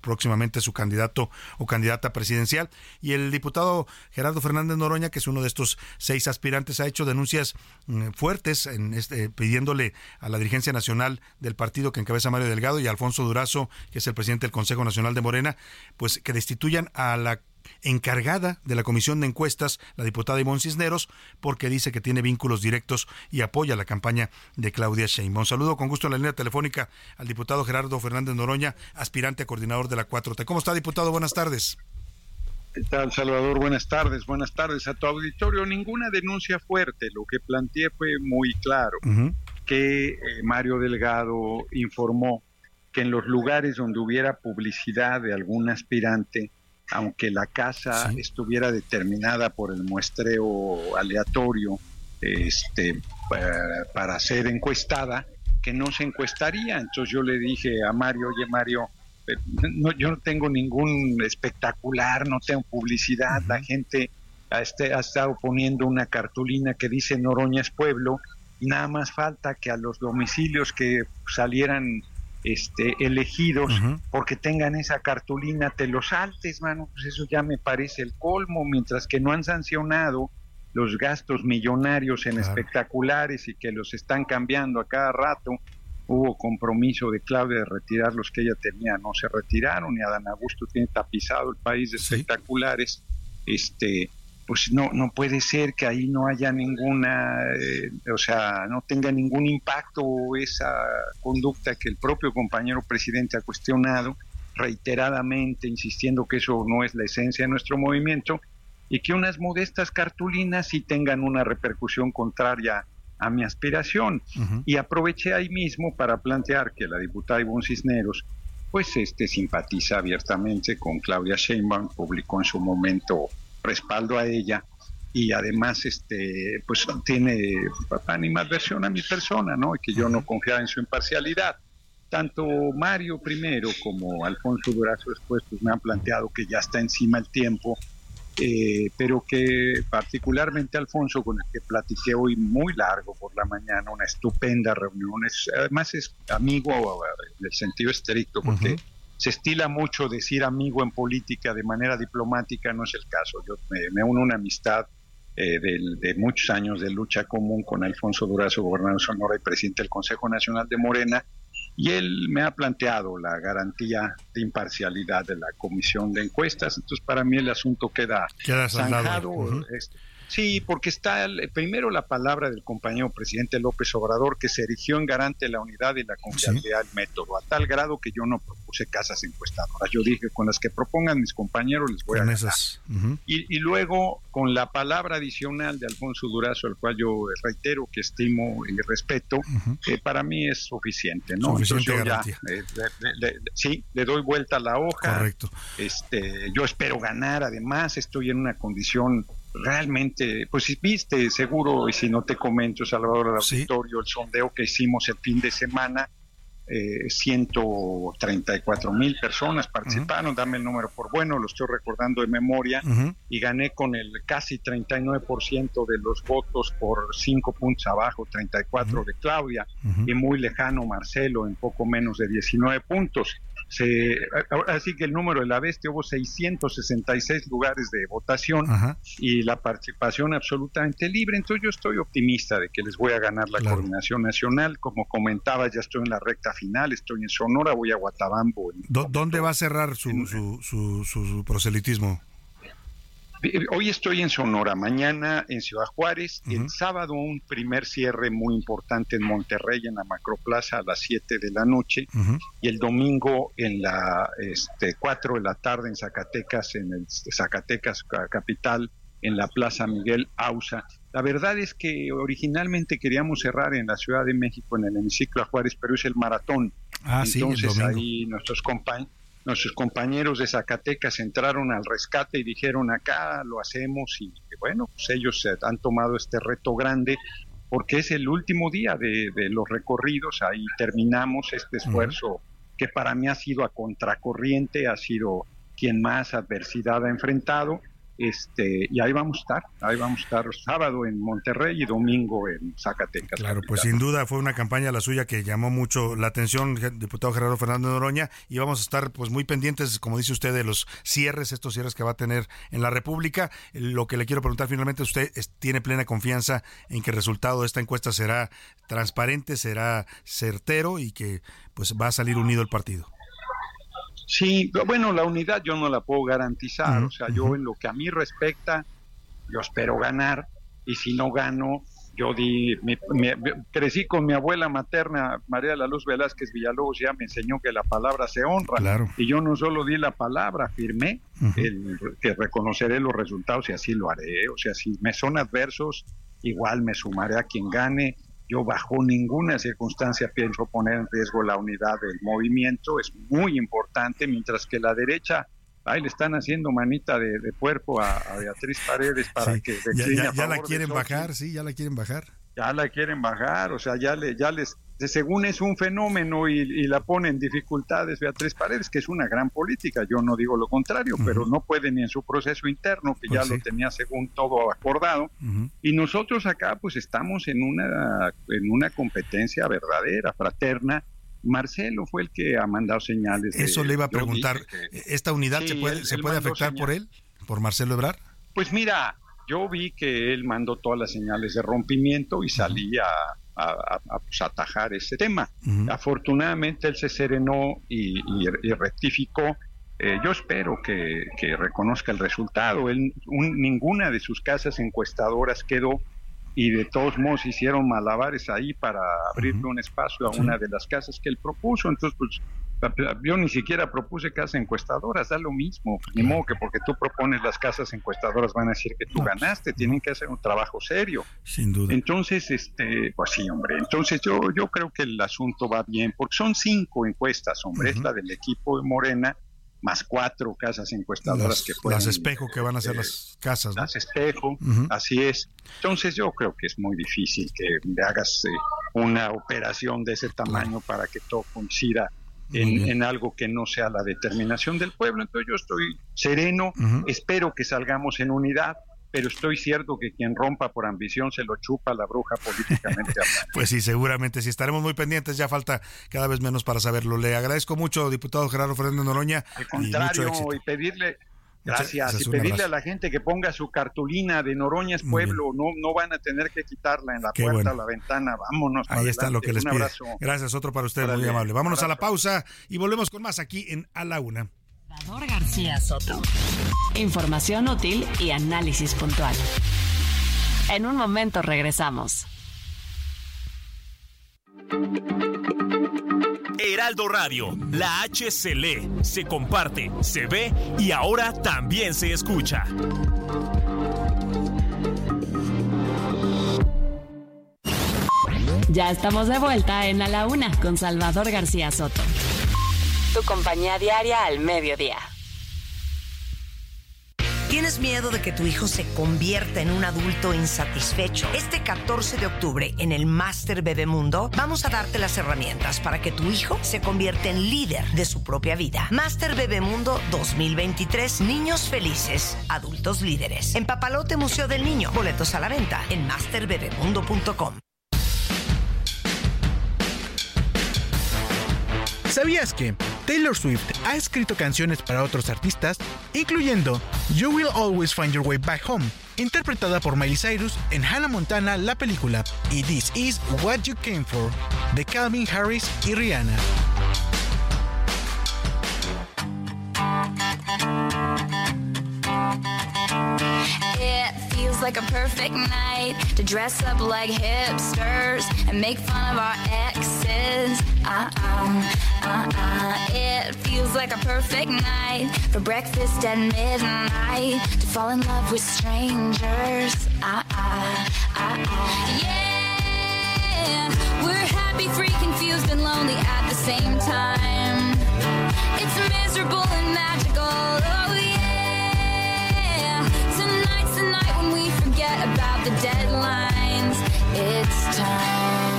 próximamente su candidato o candidata presidencial. Y el diputado Gerardo Fernández Noroña, que es uno de estos seis aspirantes, ha hecho denuncias mm, fuertes en este, pidiéndole a la dirigencia nacional del partido que encabeza Mario Delgado y a Alfonso Durazo, que es el presidente del Consejo Nacional de Morena, pues que destituyan a la encargada de la comisión de encuestas, la diputada Ivonne Cisneros, porque dice que tiene vínculos directos y apoya la campaña de Claudia Sheinbaum. Saludo con gusto en la línea telefónica al diputado Gerardo Fernández Noroña, aspirante a coordinador de la 4T. ¿Cómo está, diputado? Buenas tardes. ¿Qué tal, Salvador? Buenas tardes, buenas tardes a tu auditorio. Ninguna denuncia fuerte, lo que planteé fue muy claro, que eh, Mario Delgado informó que en los lugares donde hubiera publicidad de algún aspirante, aunque la casa estuviera determinada por el muestreo aleatorio este, para, ser encuestada, que no se encuestaría. Entonces yo le dije a Mario, oye Mario, eh, no, yo no tengo ningún espectacular, no tengo publicidad, la gente ha, este, ha estado poniendo una cartulina que dice Noroña es pueblo, y nada más falta que a los domicilios que salieran este, elegidos porque tengan esa cartulina, te los saltes, mano, pues eso ya me parece el colmo, mientras que no han sancionado los gastos millonarios en espectaculares y que los están cambiando a cada rato. Hubo compromiso de Claudia de retirar los que ella tenía, no se retiraron y Adán Augusto tiene tapizado el país de espectaculares. Este, pues no, no puede ser que ahí no haya ninguna, eh, o sea, no tenga ningún impacto esa conducta que el propio compañero presidente ha cuestionado reiteradamente, insistiendo que eso no es la esencia de nuestro movimiento, y que unas modestas cartulinas sí tengan una repercusión contraria a mi aspiración. Y aproveché ahí mismo para plantear que la diputada Ivonne Cisneros pues este simpatiza abiertamente con Claudia Sheinbaum, publicó en su momento respaldo a ella y además este pues tiene animadversión a mi persona, ¿no? Y que yo no confiaba en su imparcialidad. Tanto Mario primero como Alfonso Durazo después pues me han planteado que ya está encima el tiempo eh, pero que particularmente Alfonso, con el que platiqué hoy muy largo por la mañana, una estupenda reunión, además es amigo en el sentido estricto, porque se estila mucho decir amigo en política de manera diplomática, no es el caso, yo me, uno a una amistad eh, de, muchos años de lucha común con Alfonso Durazo, gobernador de Sonora y presidente del Consejo Nacional de Morena, y él me ha planteado la garantía de imparcialidad de la comisión de encuestas. Entonces, para mí el asunto queda, queda zanjado. Sí, porque está primero la palabra del compañero presidente López Obrador que se erigió en garante de la unidad y la confiabilidad del método, a tal grado que yo no propuse casas encuestadoras. Yo dije, con las que propongan mis compañeros les voy a ganar. y, luego, con la palabra adicional de Alfonso Durazo, al cual yo reitero que estimo y respeto, que para mí es suficiente, ¿no? Entonces yo ya, eh, sí, le doy vuelta a la hoja. Correcto. Este, yo espero ganar, además, estoy en una condición realmente, pues viste seguro, y si no te comento, Salvador, el auditorio, el sondeo que hicimos el fin de semana, eh, 134 mil personas participaron, dame el número por bueno, lo estoy recordando de memoria, y gané con el casi 39% de los votos por 5 puntos abajo, 34 de Claudia, y muy lejano Marcelo en poco menos de 19 puntos. Se, así que el número de la bestia hubo 666 lugares de votación y la participación absolutamente libre. Entonces yo estoy optimista de que les voy a ganar la coordinación nacional. Como comentaba, ya estoy en la recta final, estoy en Sonora, voy a Guatabambo. ¿Dónde va a cerrar su, su, su proselitismo? Hoy estoy en Sonora, mañana en Ciudad Juárez, el sábado un primer cierre muy importante en Monterrey, en la Macroplaza a las 7 de la noche, y el domingo en la este, 4 de la tarde en Zacatecas, en el Zacatecas capital, en la Plaza Miguel Ausa. La verdad es que originalmente queríamos cerrar en la Ciudad de México, en el hemiciclo a Juárez, pero es el maratón. Ah, Entonces ahí nuestros compañeros nuestros compañeros de Zacatecas entraron al rescate y dijeron acá lo hacemos y bueno, pues ellos han tomado este reto grande porque es el último día de, los recorridos, ahí terminamos este esfuerzo que para mí ha sido a contracorriente, ha sido quien más adversidad ha enfrentado este, y ahí vamos a estar, ahí vamos a estar sábado en Monterrey y domingo en Zacatecas. Claro, pues sin duda fue una campaña la suya que llamó mucho la atención, diputado Gerardo Fernando Noroña, y vamos a estar pues muy pendientes, como dice usted, de los cierres, estos cierres que va a tener en la República. Lo que le quiero preguntar finalmente, usted tiene plena confianza en que el resultado de esta encuesta será transparente, será certero y que pues va a salir unido el partido. Sí, bueno, la unidad yo no la puedo garantizar, o sea, yo en lo que a mí respecta, yo espero ganar, y si no gano, yo di, crecí con mi abuela materna, María de la Luz Velázquez Villalobos, ya me enseñó que la palabra se honra, y yo no solo di la palabra, firmé que reconoceré los resultados y así lo haré, o sea, si me son adversos, igual me sumaré a quien gane, yo bajo ninguna circunstancia pienso poner en riesgo la unidad del movimiento, es muy importante, mientras que la derecha ahí le están haciendo manita de, puerco a, Beatriz Paredes para que ya, ya la quieren bajar, sí, ya la quieren bajar. Ya la quieren bajar, o sea, ya, le, ya les, según es un fenómeno y, la pone en dificultades Beatriz Paredes, que es una gran política, yo no digo lo contrario, pero no puede ni en su proceso interno, que pues ya lo tenía según todo acordado, y nosotros acá pues estamos en una, en una competencia verdadera, fraterna, Marcelo fue el que ha mandado señales. Eso le iba a preguntar, ¿esta unidad se puede, se puede afectar por él, por Marcelo Ebrar? Pues mira, yo vi que él mandó todas las señales de rompimiento y salí a, pues, atajar ese tema. Afortunadamente él se serenó y, rectificó eh, yo espero que, reconozca el resultado. Él, ninguna de sus casas encuestadoras quedó y de todos modos hicieron malabares ahí para abrirle un espacio a una de las casas que él propuso. Entonces, pues yo ni siquiera propuse casas encuestadoras, da lo mismo. Ni modo que porque tú propones las casas encuestadoras van a decir que tú ganaste, tienen que hacer un trabajo serio. Sin duda. Entonces, este, pues sí, hombre. Entonces yo, yo creo que el asunto va bien, porque son cinco encuestas, hombre, es la del equipo de Morena más cuatro casas encuestadoras que pueden... Las espejo que van a ser las casas. Las espejo, así es. Entonces yo creo que es muy difícil que hagas eh, una operación de ese tamaño para que todo coincida en, algo que no sea la determinación del pueblo. Entonces yo estoy sereno, espero que salgamos en unidad pero estoy cierto que quien rompa por ambición se lo chupa la bruja políticamente pues sí, seguramente sí. Estaremos muy pendientes, ya falta cada vez menos para saberlo. Le agradezco mucho, diputado Gerardo Fernández Noroña. Al contrario, y, pedirle... Gracias. Y pedirle a la gente que ponga su cartulina de Noroña es pueblo, no, no van a tener que quitarla en la puerta, o la ventana, vámonos. Ahí está lo que les pido. Gracias, otro para usted, muy amable. Vámonos a la pausa y volvemos con más aquí en A la Una. Salvador García Soto. Información útil y análisis puntual. En un momento regresamos. Heraldo Radio, la H se lee, se comparte, se ve y ahora también se escucha. Ya estamos de vuelta en A la Una con Salvador García Soto tu compañía diaria al mediodía. ¿Tienes miedo de que tu hijo se convierta en un adulto insatisfecho? Este 14 de octubre en el Master Bebemundo vamos a darte las herramientas para que tu hijo se convierta en líder de su propia vida. Master Bebemundo 2023, niños felices, adultos líderes. En Papalote Museo del Niño, boletos a la venta en masterbebemundo.com. ¿Sabías que Taylor Swift ha escrito canciones para otros artistas, incluyendo You Will Always Find Your Way Back Home, interpretada por Miley Cyrus en Hannah Montana, la película, y This Is What You Came For, de Calvin Harris y Rihanna. Like a perfect night to dress up like hipsters and make fun of our exes. Uh-uh, uh-uh. It feels like a perfect night for breakfast at midnight to fall in love with strangers. Uh-uh, uh-uh. Yeah, we're happy, free, confused, and lonely at the same time. It's miserable and magical. Oh, yeah. Forget about the deadlines. It's time.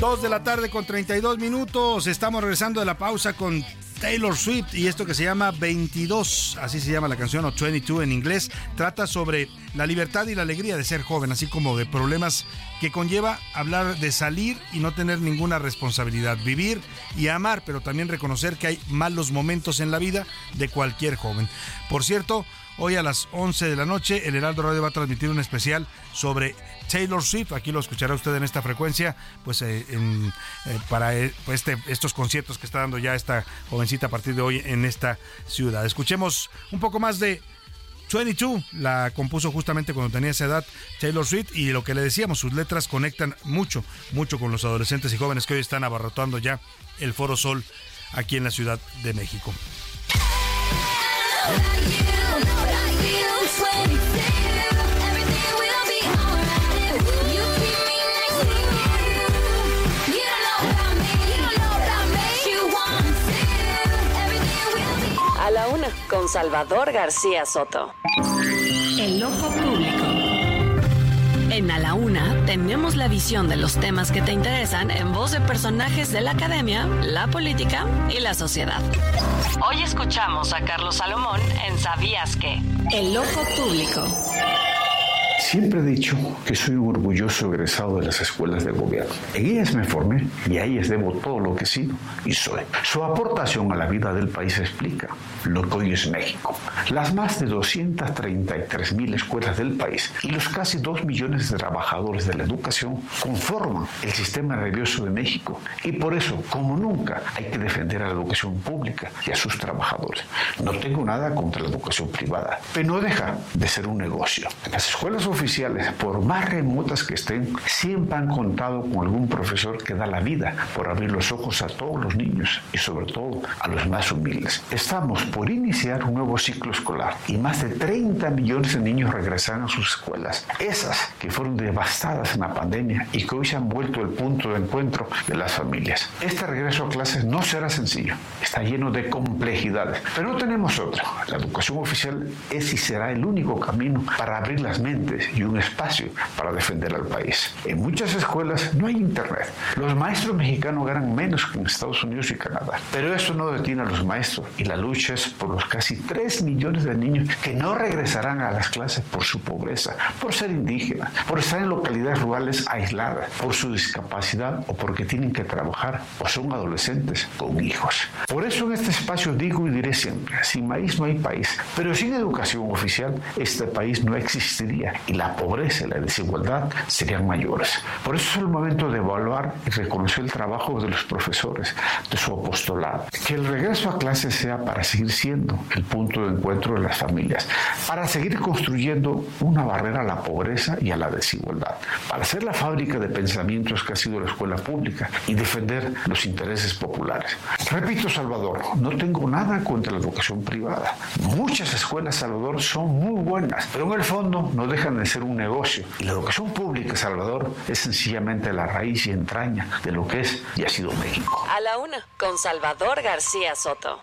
Dos de la tarde con 32 minutos. Estamos regresando de la pausa con Taylor Swift y esto que se llama 22, así se llama la canción, o 22 en inglés, trata sobre la libertad y la alegría de ser joven, así como de problemas que conlleva hablar de salir y no tener ninguna responsabilidad, vivir y amar, pero también reconocer que hay malos momentos en la vida de cualquier joven. Por cierto, Hoy a las 11 de la noche, el Heraldo Radio va a transmitir un especial sobre Taylor Swift. Aquí lo escuchará usted en esta frecuencia, pues eh, eh, para eh, pues, este, estos conciertos que está dando ya esta jovencita a partir de hoy en esta ciudad. Escuchemos un poco más de 22 la compuso justamente cuando tenía esa edad Taylor Swift y lo que le decíamos, sus letras conectan mucho, mucho con los adolescentes y jóvenes que hoy están abarrotando ya el Foro Sol aquí en la Ciudad de México. Con Salvador García Soto. El ojo público. En A la Una tenemos la visión de los temas que te interesan en voz de personajes de la academia, la política y la sociedad. Hoy escuchamos a Carlos Salomón en Sabías que. El ojo público. Siempre he dicho que soy un orgulloso egresado de las escuelas de gobierno. En ellas me formé y a ellas debo todo lo que he sido y soy. Su aportación a la vida del país explica lo que hoy es México. Las más de 233 mil escuelas del país y los casi 2 millones de trabajadores de la educación conforman el sistema nervioso de México y por eso, como nunca, hay que defender a la educación pública y a sus trabajadores. No tengo nada contra la educación privada, pero no deja de ser un negocio. Las escuelas oficiales, por más remotas que estén, siempre han contado con algún profesor que da la vida por abrir los ojos a todos los niños y sobre todo a los más humildes. Estamos por iniciar un nuevo ciclo escolar y más de 30 millones de niños regresan a sus escuelas, esas que fueron devastadas en la pandemia y que hoy se han vuelto el punto de encuentro de las familias. Este regreso a clases no será sencillo, está lleno de complejidades, pero no tenemos otra. La educación oficial es y será el único camino para abrir las mentes y un espacio para defender al país. En muchas escuelas no hay internet. Los maestros mexicanos ganan menos que en Estados Unidos y Canadá. Pero eso no detiene a los maestros y la lucha es por los casi 3 millones de niños que no regresarán a las clases por su pobreza, por ser indígenas, por estar en localidades rurales aisladas, por su discapacidad o porque tienen que trabajar o son adolescentes con hijos. Por eso en este espacio digo y diré siempre, sin maíz no hay país, pero sin educación oficial este país no existiría y la pobreza y la desigualdad serían mayores. Por eso es el momento de evaluar y reconocer el trabajo de los profesores, de su apostolado. Que el regreso a clases sea para seguir siendo el punto de encuentro de las familias, para seguir construyendo una barrera a la pobreza y a la desigualdad, para ser la fábrica de pensamientos que ha sido la escuela pública y defender los intereses populares. Repito, Salvador, no tengo nada contra la educación privada. Muchas escuelas, Salvador, son muy buenas, pero en el fondo no dejan de ser un negocio. Y la educación pública, Salvador, es sencillamente la raíz y entraña de lo que es y ha sido México. A la una, con Salvador García Soto.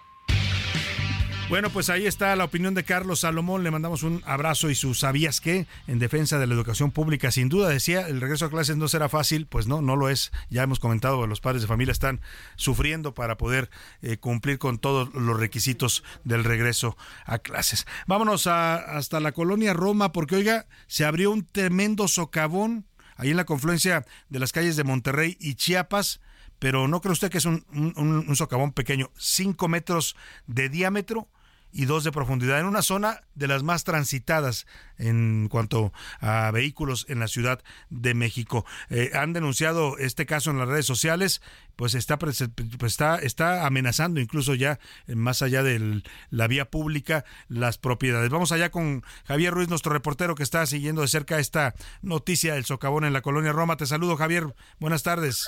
Bueno, pues ahí está la opinión de Carlos Salomón. Le mandamos un abrazo y su sabías qué en defensa de la educación pública. Sin duda decía, el regreso a clases no será fácil. Pues no, no lo es. Ya hemos comentado, los padres de familia están sufriendo para poder eh, cumplir con todos los requisitos del regreso a clases. Vámonos a, hasta la colonia Roma, porque oiga, se abrió un tremendo socavón ahí en la confluencia de las calles de Monterrey y Chiapas pero no cree usted que es un, un, socavón pequeño, 5 metros de diámetro y dos de profundidad en una zona de las más transitadas en cuanto a vehículos en la Ciudad de México. Eh, han denunciado este caso en las redes sociales, pues está, pues está, está amenazando incluso ya eh, más allá de la vía pública las propiedades. Vamos allá con Javier Ruiz, nuestro reportero que está siguiendo de cerca esta noticia del socavón en la colonia Roma. Te saludo Javier, buenas tardes.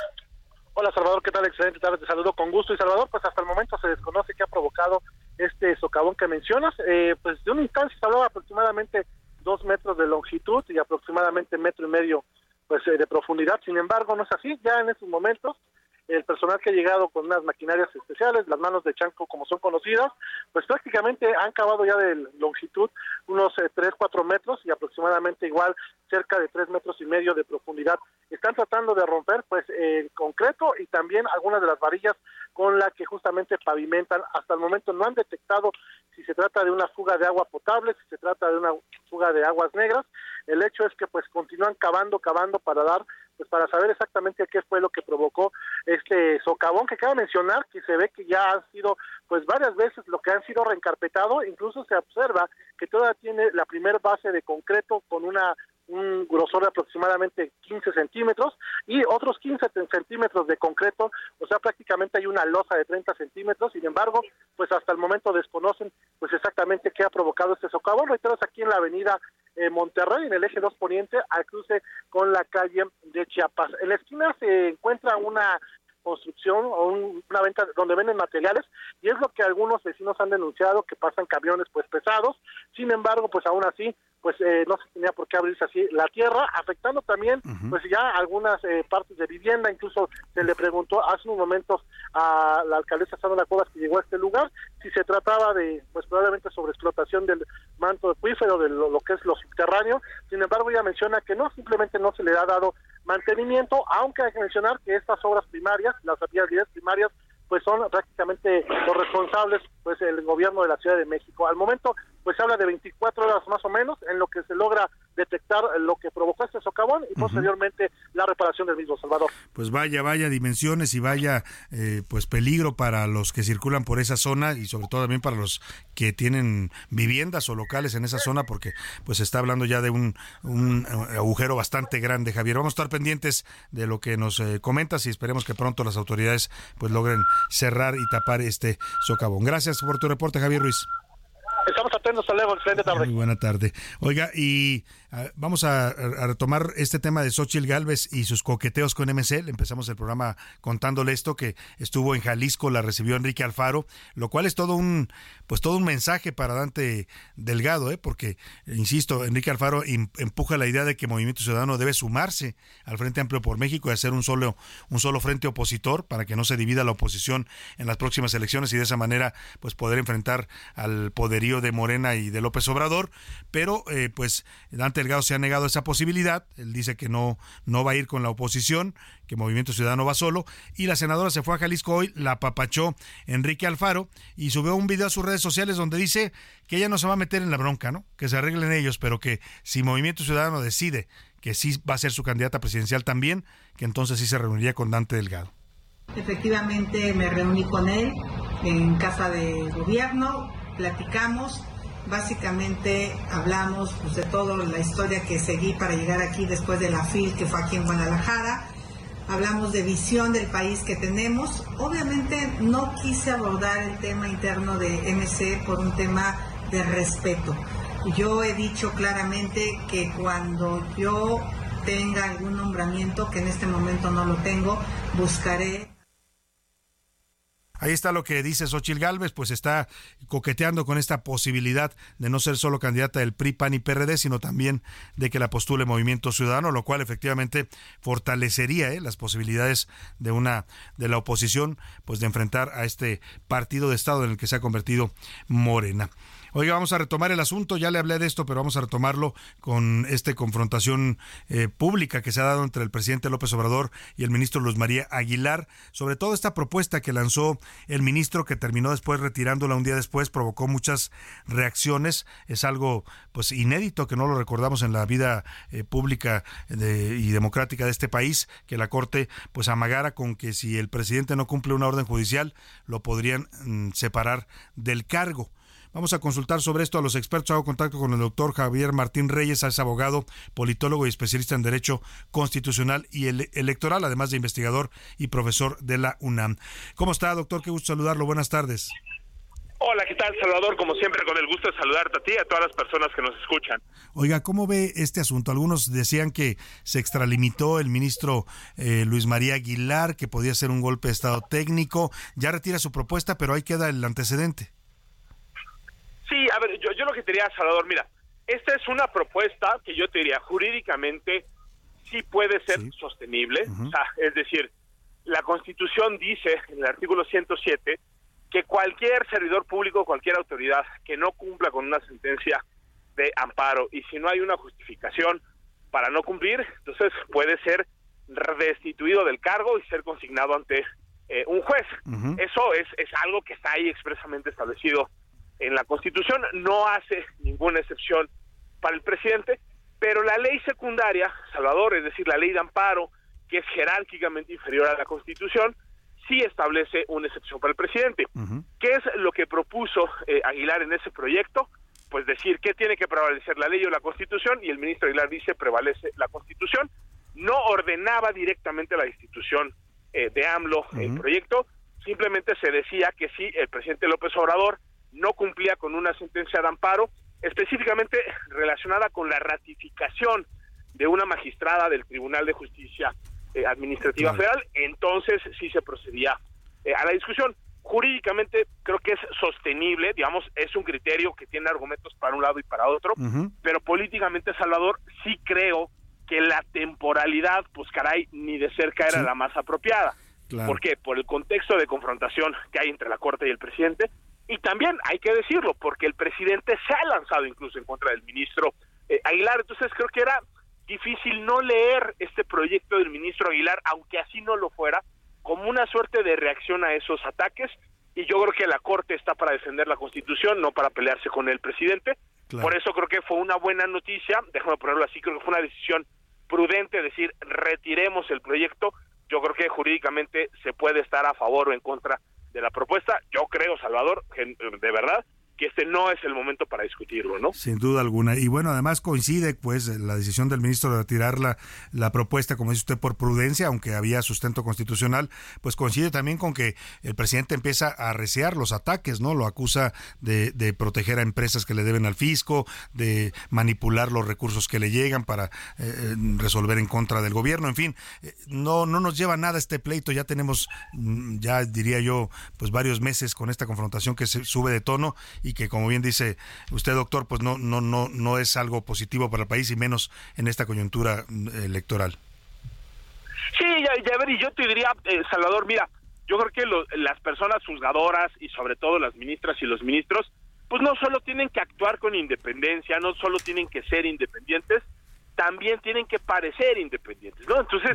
Hola Salvador, ¿qué tal? Excelente tarde, te saludo con gusto. Y Salvador, pues hasta el momento se desconoce qué ha provocado este socavón que mencionas. Eh, pues de una instancia se hablaba aproximadamente dos metros de longitud y aproximadamente metro y medio pues eh, de profundidad. Sin embargo, no es así. Ya en estos momentos el personal que ha llegado con unas maquinarias especiales, las manos de Chanco como son conocidas, pues prácticamente han cavado ya de longitud unos eh, 3, 4 metros y aproximadamente igual cerca de 3 metros y medio de profundidad. Están tratando de romper pues el concreto y también algunas de las varillas con la que justamente pavimentan. Hasta el momento no han detectado si se trata de una fuga de agua potable, si se trata de una fuga de aguas negras. El hecho es que pues continúan cavando, cavando para dar pues para saber exactamente qué fue lo que provocó este socavón que cabe mencionar que se ve que ya han sido pues varias veces lo que han sido reencarpetado, incluso se observa que todavía tiene la primer base de concreto con una un grosor de aproximadamente 15 centímetros y otros 15 centímetros de concreto, o sea, prácticamente hay una losa de 30 centímetros, sin embargo, pues hasta el momento desconocen pues exactamente qué ha provocado este socavón, reiteros aquí en la avenida eh, Monterrey, en el eje 2 poniente, al cruce con la calle de Chiapas. En la esquina se encuentra una construcción o una venta donde venden materiales y es lo que algunos vecinos han denunciado que pasan camiones pues pesados. Sin embargo pues aún así pues eh, no se tenía por qué abrirse así la tierra, afectando también pues ya algunas eh, partes de vivienda, incluso se le preguntó hace unos momentos a la alcaldesa Sandra Cuevas que llegó a este lugar si se trataba de pues probablemente sobre explotación del manto acuífero de lo, que es lo subterráneo, sin embargo ella menciona que no, simplemente no se le ha dado mantenimiento, aunque hay que mencionar que estas obras primarias, las vialidades primarias, pues son prácticamente los responsables pues el gobierno de la Ciudad de México. Al momento pues se habla de 24 horas más o menos en lo que se logra detectar lo que provocó este socavón y posteriormente la reparación del mismo Salvador. Pues vaya, vaya dimensiones y vaya eh, pues peligro para los que circulan por esa zona y sobre todo también para los que tienen viviendas o locales en esa zona porque pues se está hablando ya de un, un eh, agujero bastante grande, Javier. Vamos a estar pendientes de lo que nos eh, comentas y esperemos que pronto las autoridades pues logren cerrar y tapar este socavón. Gracias por tu reporte, Javier Ruiz. Hasta. Muy buena tarde. Oiga, y vamos a, retomar este tema de Xochitl Galvez y sus coqueteos con MCL. Empezamos el programa contándole esto que estuvo en Jalisco, la recibió Enrique Alfaro, lo cual es todo un pues todo un mensaje para Dante Delgado, ¿eh? porque insisto, Enrique Alfaro empuja la idea de que Movimiento Ciudadano debe sumarse al Frente Amplio por México y hacer un solo un solo frente opositor para que no se divida la oposición en las próximas elecciones y de esa manera pues poder enfrentar al poderío de Morena y de López Obrador, pero eh, pues Dante Delgado se ha negado esa posibilidad. Él dice que no, no va a ir con la oposición, que Movimiento Ciudadano va solo. Y la senadora se fue a Jalisco hoy, la papachó Enrique Alfaro y subió un video a sus redes sociales donde dice que ella no se va a meter en la bronca, ¿no? Que se arreglen ellos, pero que si Movimiento Ciudadano decide que sí va a ser su candidata presidencial también, que entonces sí se reuniría con Dante Delgado. Efectivamente me reuní con él en casa de gobierno, platicamos Básicamente hablamos pues, de toda la historia que seguí para llegar aquí después de la FIL que fue aquí en Guadalajara. Hablamos de visión del país que tenemos. Obviamente no quise abordar el tema interno de MC por un tema de respeto. Yo he dicho claramente que cuando yo tenga algún nombramiento, que en este momento no lo tengo, buscaré Ahí está lo que dice Xochil Gálvez, pues está coqueteando con esta posibilidad de no ser solo candidata del PRI, PAN y PRD, sino también de que la postule Movimiento Ciudadano, lo cual efectivamente fortalecería ¿eh? las posibilidades de una de la oposición, pues de enfrentar a este partido de Estado en el que se ha convertido Morena. Oiga, vamos a retomar el asunto, ya le hablé de esto, pero vamos a retomarlo con esta confrontación eh, pública que se ha dado entre el presidente López Obrador y el ministro Luz María Aguilar, sobre todo esta propuesta que lanzó el ministro que terminó después retirándola un día después, provocó muchas reacciones, es algo pues inédito que no lo recordamos en la vida eh, pública y democrática de este país, que la Corte pues amagara con que si el presidente no cumple una orden judicial, lo podrían mm, separar del cargo. Vamos a consultar sobre esto a los expertos. Hago contacto con el doctor Javier Martín Reyes, es abogado, politólogo y especialista en Derecho Constitucional y Electoral, además de investigador y profesor de la UNAM. ¿Cómo está, doctor? Qué gusto saludarlo. Buenas tardes. Hola, ¿qué tal, Salvador? Como siempre, con el gusto de saludarte a ti y a todas las personas que nos escuchan. Oiga, ¿cómo ve este asunto? Algunos decían que se extralimitó el ministro eh, Luis María Aguilar, que podía ser un golpe de Estado técnico. Ya retira su propuesta, pero ahí queda el antecedente. Sí, a ver, yo, yo lo que te diría, Salvador, mira, esta es una propuesta que yo te diría jurídicamente sí puede ser sostenible, o sea, es decir, la Constitución dice en el artículo 107 que cualquier servidor público, cualquier autoridad que no cumpla con una sentencia de amparo y si no hay una justificación para no cumplir, entonces puede ser destituido del cargo y ser consignado ante eh, un juez. Eso es, es algo que está ahí expresamente establecido en la Constitución, no hace ninguna excepción para el presidente, pero la ley secundaria, Salvador, es decir, la ley de amparo, que es jerárquicamente inferior a la Constitución, sí establece una excepción para el presidente. ¿Qué es lo que propuso eh, Aguilar en ese proyecto? Pues decir que tiene que prevalecer la ley o la Constitución, y el ministro Aguilar dice prevalece la Constitución. No ordenaba directamente la institución eh, de AMLO el proyecto, simplemente se decía que si el presidente López Obrador no cumplía con una sentencia de amparo específicamente relacionada con la ratificación de una magistrada del Tribunal de Justicia eh, Administrativa Federal, entonces sí se procedía eh, a la discusión. jurídicamente creo que es sostenible, digamos, es un criterio que tiene argumentos para un lado y para otro, pero políticamente, Salvador, sí creo que la temporalidad, pues caray, ni de cerca era la más apropiada. ¿Por qué? Por el contexto de confrontación que hay entre la Corte y el presidente, y también hay que decirlo, porque el presidente se ha lanzado incluso en contra del ministro eh, Aguilar, entonces creo que era difícil no leer este proyecto del ministro Aguilar, aunque así no lo fuera, como una suerte de reacción a esos ataques, y yo creo que la Corte está para defender la Constitución, no para pelearse con el presidente, por eso creo que fue una buena noticia, déjame ponerlo así, creo que fue una decisión prudente decir retiremos el proyecto, yo creo que jurídicamente se puede estar a favor o en contra de la propuesta. Yo creo, Salvador, de verdad, que este no es el momento para discutirlo, ¿no? Sin duda alguna. Y bueno, además coincide pues la decisión del ministro de retirar la, la propuesta, como dice usted, por prudencia, aunque había sustento constitucional, pues coincide también con que el presidente empieza a arreciar los ataques, ¿no? Lo acusa de, de proteger a empresas que le deben al fisco, de manipular los recursos que le llegan para eh, eh, resolver en contra del gobierno, en fin, eh, no, no nos lleva nada este pleito, ya tenemos, mm, ya diría yo, pues varios meses con esta confrontación que se sube de tono y que como bien dice usted doctor pues no no no no es algo positivo para el país y menos en esta coyuntura mm, electoral. Sí ya, ya ver y yo te diría eh, Salvador mira yo creo que las personas juzgadoras y sobre todo las ministras y los ministros pues no solo tienen que actuar con independencia no solo tienen que ser independientes también tienen que parecer independientes, ¿no? Entonces,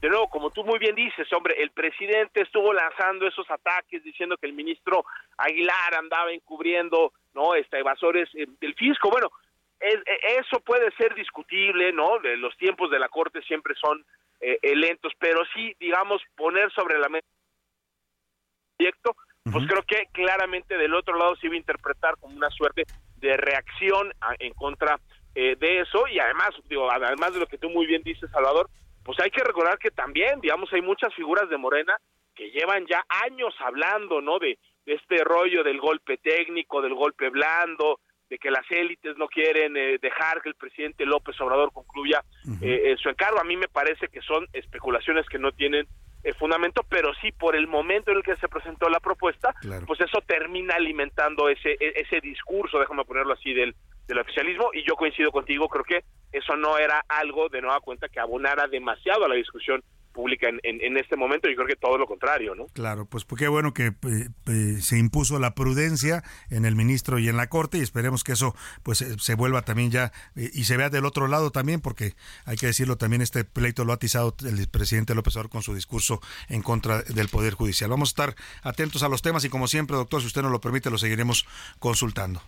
de nuevo, como tú muy bien dices, hombre, el presidente estuvo lanzando esos ataques diciendo que el ministro Aguilar andaba encubriendo, ¿no? Este, evasores eh, del fisco. Bueno, e, eso puede ser discutible, ¿no? Los tiempos de la Corte siempre son eh, eh, lentos, pero sí, digamos, poner sobre la mesa proyecto, pues creo que claramente del otro lado se iba a interpretar como una suerte de reacción en contra eh, de eso y además, digo, además de lo que tú muy bien dices, Salvador, pues hay que recordar que también, digamos, hay muchas figuras de Morena que llevan ya años hablando, ¿no? De, este rollo del golpe técnico, del golpe blando, de que las élites no quieren eh, dejar que el presidente López Obrador concluya eh, su encargo. A mí me parece que son especulaciones que no tienen fundamento, pero sí por el momento en el que se presentó la propuesta, pues eso termina alimentando ese, e, ese discurso, déjame ponerlo así, del, del oficialismo y yo coincido contigo, creo que eso no era algo de nueva cuenta que abonara demasiado a la discusión pública en, en, este momento y creo que todo lo contrario, ¿no? Claro, pues qué bueno que eh, eh, se impuso la prudencia en el ministro y en la corte y esperemos que eso pues eh, se vuelva también ya y se vea del otro lado también porque hay que decirlo también este pleito lo ha atizado el presidente López Obrador con su discurso en contra del poder judicial. Vamos a estar atentos a los temas y como siempre, doctor, si usted nos lo permite, lo seguiremos consultando.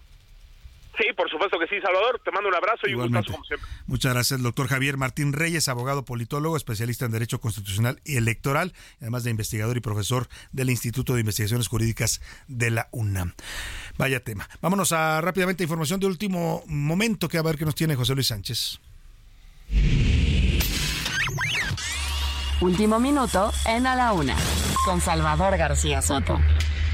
Sí, por supuesto que sí, Salvador. Te mando un abrazo y un gustazo como siempre. Muchas gracias, doctor Javier Martín Reyes, abogado politólogo, especialista en Derecho Constitucional y Electoral, además de investigador y profesor del Instituto de Investigaciones Jurídicas de la UNAM. Vaya tema. Vámonos a rápidamente información de último momento que a ver qué nos tiene José Luis Sánchez. Último minuto en A la Una, con Salvador García Soto.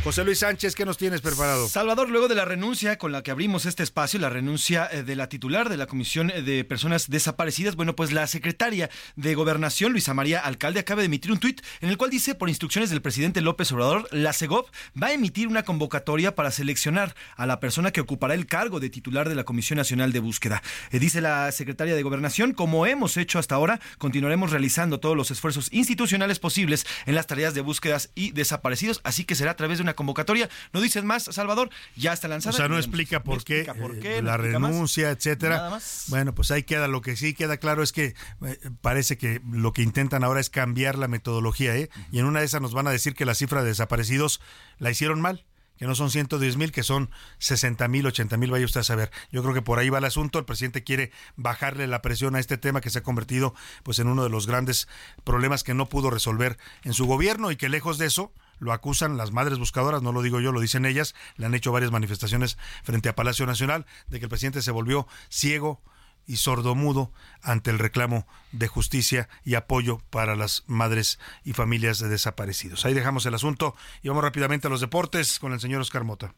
José Luis Sánchez, ¿qué nos tienes preparado? Salvador, luego de la renuncia con la que abrimos este espacio, la renuncia eh, de la titular de la Comisión eh, de Personas Desaparecidas, bueno, pues la secretaria de Gobernación, Luisa María Alcalde, acaba de emitir un tuit en el cual dice, por instrucciones del presidente López Obrador, la CEGOP va a emitir una convocatoria para seleccionar a la persona que ocupará el cargo de titular de la Comisión Nacional de Búsqueda. Eh, dice la secretaria de Gobernación, como hemos hecho hasta ahora, continuaremos realizando todos los esfuerzos institucionales posibles en las tareas de búsquedas y desaparecidos, así que será a través de una convocatoria. No dicen más, Salvador, ya está lanzada. O sea, no explica por, qué, eh, la renuncia, etcétera. Bueno, pues ahí queda. Lo que sí queda claro es que eh, parece que lo que intentan ahora es cambiar la metodología, ¿eh? Y en una de esas nos van a decir que la cifra de desaparecidos la hicieron mal que no son 110 mil, que son 60 mil, 80 mil, vaya usted a saber. Yo creo que por ahí va el asunto. El presidente quiere bajarle la presión a este tema que se ha convertido pues en uno de los grandes problemas que no pudo resolver en su gobierno y que lejos de eso, lo acusan las madres buscadoras, no lo digo yo, lo dicen ellas, le han hecho varias manifestaciones frente a Palacio Nacional de que el presidente se volvió ciego y sordomudo ante el reclamo de justicia y apoyo para las madres y familias de desaparecidos. Ahí dejamos el asunto y vamos rápidamente a los deportes con el señor Oscar Mota.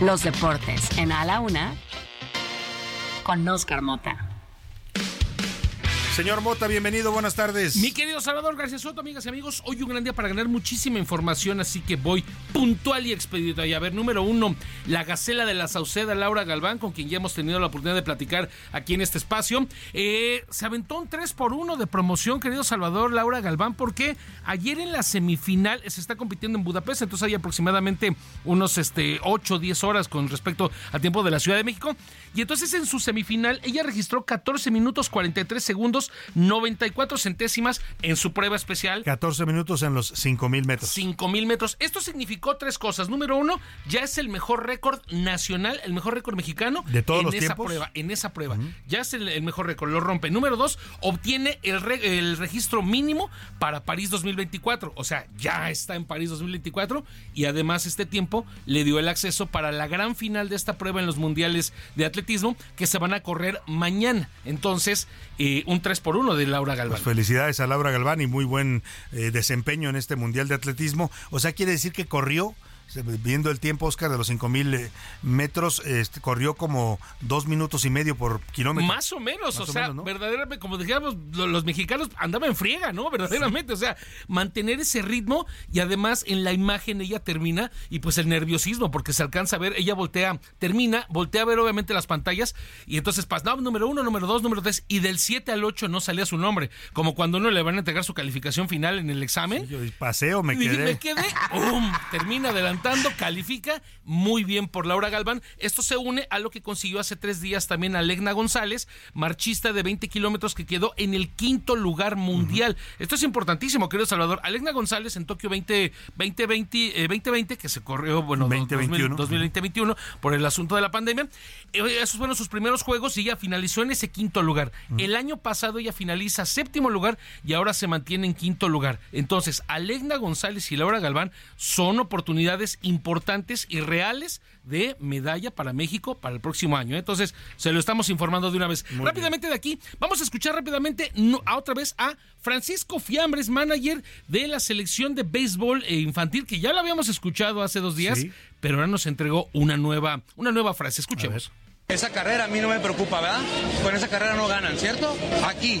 Los deportes en A la Una con Oscar Mota. Señor Mota, bienvenido, buenas tardes. Mi querido Salvador García Soto, amigas y amigos, hoy un gran día para ganar muchísima información, así que voy puntual y expedito. Y a ver, número uno, la Gacela de la Sauceda, Laura Galván, con quien ya hemos tenido la oportunidad de platicar aquí en este espacio. Eh, se aventó un 3 por 1 de promoción, querido Salvador, Laura Galván, porque ayer en la semifinal se está compitiendo en Budapest, entonces hay aproximadamente unos este, 8 o 10 horas con respecto al tiempo de la Ciudad de México. Y entonces en su semifinal ella registró 14 minutos 43 segundos 94 centésimas en su prueba especial. 14 minutos en los 5000 metros. 5000 metros. Esto significó tres cosas. Número uno, ya es el mejor récord nacional, el mejor récord mexicano de todos en los esa tiempos? prueba. En esa prueba. Ya es el, el mejor récord, lo rompe. Número dos, obtiene el, re- el registro mínimo para París 2024. O sea, ya está en París 2024 y además este tiempo le dio el acceso para la gran final de esta prueba en los mundiales de atletismo que se van a correr mañana. Entonces, eh, un 3 por 1 de Laura Galván. Pues felicidades a Laura Galván y muy buen eh, desempeño en este Mundial de Atletismo. O sea, quiere decir que corrió, viendo el tiempo, Oscar, de los 5000 eh, metros, este, corrió como dos minutos y medio por kilómetro. Más o menos, Más o o sea, menos, ¿no? verdaderamente, como dijéramos, lo- los mexicanos andaban en friega, ¿no? Verdaderamente, o sea, mantener ese ritmo y además en la imagen ella termina y pues el nerviosismo, porque se alcanza a ver, ella voltea, termina, voltea a ver obviamente las pantallas y entonces pasaba número uno, número dos, número tres y del 7 al 8 no salía su nombre, como cuando uno le van a entregar su calificación final en el examen. Yo paseo, me Y quedé. me quedé, ¡pum! termina califica muy bien por Laura Galván. Esto se une a lo que consiguió hace tres días también Alegna González, marchista de 20 kilómetros que quedó en el quinto lugar mundial. Esto es importantísimo, querido Salvador. Alegna González en Tokio 20, 2020, eh, 2020, que se corrió, bueno, 2021. 2021 por el asunto de la pandemia. Eh, Esos fueron sus primeros juegos y ella finalizó en ese quinto lugar. El año pasado ella finaliza séptimo lugar y ahora se mantiene en quinto lugar. Entonces, Alegna González y Laura Galván son oportunidades importantes y reales de medalla para México para el próximo año. ¿eh? Entonces, se lo estamos informando de una vez. rápidamente de aquí, vamos a escuchar rápidamente no- a otra vez a Francisco Fiambres, manager de la selección de béisbol eh, infantil, que ya lo habíamos escuchado hace dos días, Sí. pero ahora nos entregó una nueva, una nueva frase. Escuchemos. Esa carrera a mí no me preocupa, ¿verdad? Con esa carrera no ganan, ¿cierto? Aquí,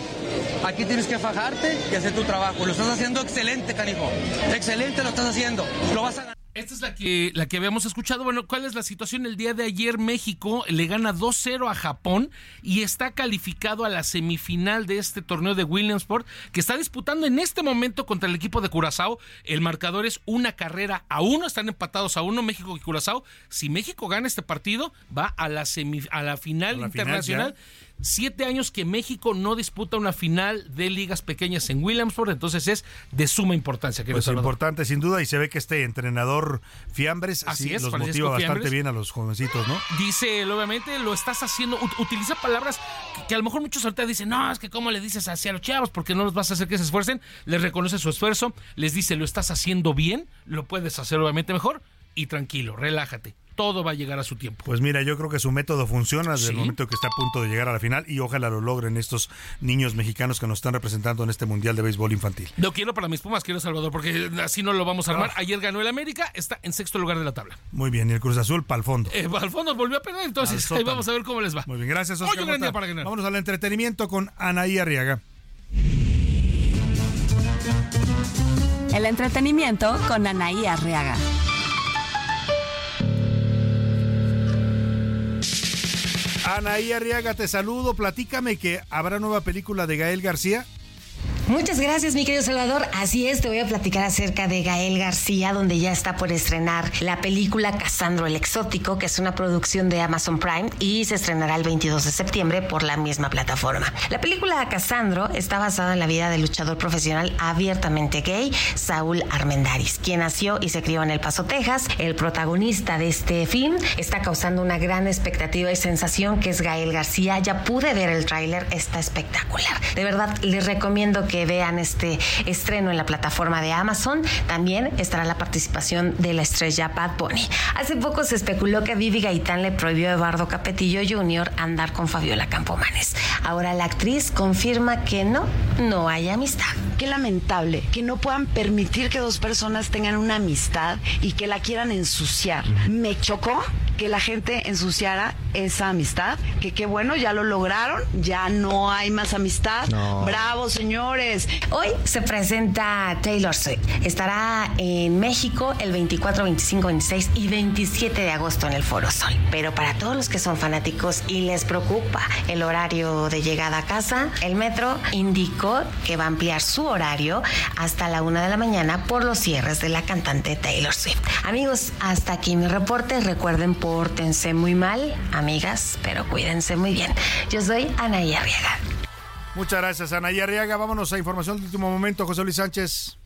aquí tienes que fajarte y hacer tu trabajo. Lo estás haciendo excelente, canijo. Excelente lo estás haciendo. Lo vas a ganar. Esta es la que, la que habíamos escuchado. Bueno, ¿cuál es la situación? El día de ayer México le gana 2-0 a Japón y está calificado a la semifinal de este torneo de Williamsport que está disputando en este momento contra el equipo de Curazao. El marcador es una carrera a uno, están empatados a uno México y Curazao. Si México gana este partido, va a la, semi- a la final A la final internacional. Siete años que México no disputa una final de ligas pequeñas en Williamsport, entonces es de suma importancia. Pues Salvador. importante, sin duda, y se ve que este entrenador Fiambres Así sí, es, los Francisco motiva bastante Fiambres. bien a los jovencitos, ¿no? Dice, obviamente, lo estás haciendo, ut- utiliza palabras que, que a lo mejor muchos ahorita dicen, no, es que cómo le dices así a los chavos, porque no los vas a hacer que se esfuercen. Les reconoce su esfuerzo, les dice, lo estás haciendo bien, lo puedes hacer obviamente mejor y tranquilo, relájate. Todo va a llegar a su tiempo. Pues mira, yo creo que su método funciona desde el momento que está a punto de llegar a la final y ojalá lo logren estos niños mexicanos que nos están representando en este Mundial de Béisbol Infantil. Lo quiero para mis Pumas, quiero Salvador, porque así no lo vamos a armar. Ah. Ayer ganó el América, está en sexto lugar de la tabla. Muy bien, y el Cruz Azul para el fondo. Eh, al fondo volvió a perder, entonces ahí vamos a ver cómo les va. Muy bien, gracias, Hoy Oscar. un gran Mota. día para ganar. Vámonos al entretenimiento con Anaí Arriaga. El entretenimiento con Anaí Arriaga. Anaí Arriaga, te saludo. Platícame que habrá nueva película de Gael García. Muchas gracias, mi querido Salvador. Así es, te voy a platicar acerca de Gael García, donde ya está por estrenar la película Casandro el Exótico, que es una producción de Amazon Prime y se estrenará el 22 de septiembre por la misma plataforma. La película Casandro está basada en la vida del luchador profesional abiertamente gay, Saúl Armendaris, quien nació y se crió en El Paso, Texas. El protagonista de este film está causando una gran expectativa y sensación, que es Gael García. Ya pude ver el tráiler, está espectacular. De verdad, les recomiendo que vean este estreno en la plataforma de Amazon. También estará la participación de la estrella Bad Bunny. Hace poco se especuló que Vivi Gaitán le prohibió a Eduardo Capetillo Jr. andar con Fabiola Campomanes. Ahora la actriz confirma que no, no hay amistad. Qué lamentable que no puedan permitir que dos personas tengan una amistad y que la quieran ensuciar. Me chocó que la gente ensuciara esa amistad, que qué bueno, ya lo lograron, ya no hay más amistad. Bravo, señores. Hoy se presenta Taylor Swift. Estará en México el 24, 25, 26 y 27 de agosto en el Foro Sol. Pero para todos los que son fanáticos y les preocupa el horario de llegada a casa, el metro indicó que va a ampliar su horario hasta la una de la mañana por los cierres de la cantante Taylor Swift. Amigos, hasta aquí mi reporte. Recuerden, pórtense muy mal, amigas, pero cuídense muy bien. Yo soy Anaí Arriaga. Muchas gracias, Anaí Arriaga. Vámonos a información de último momento, José Luis Sánchez.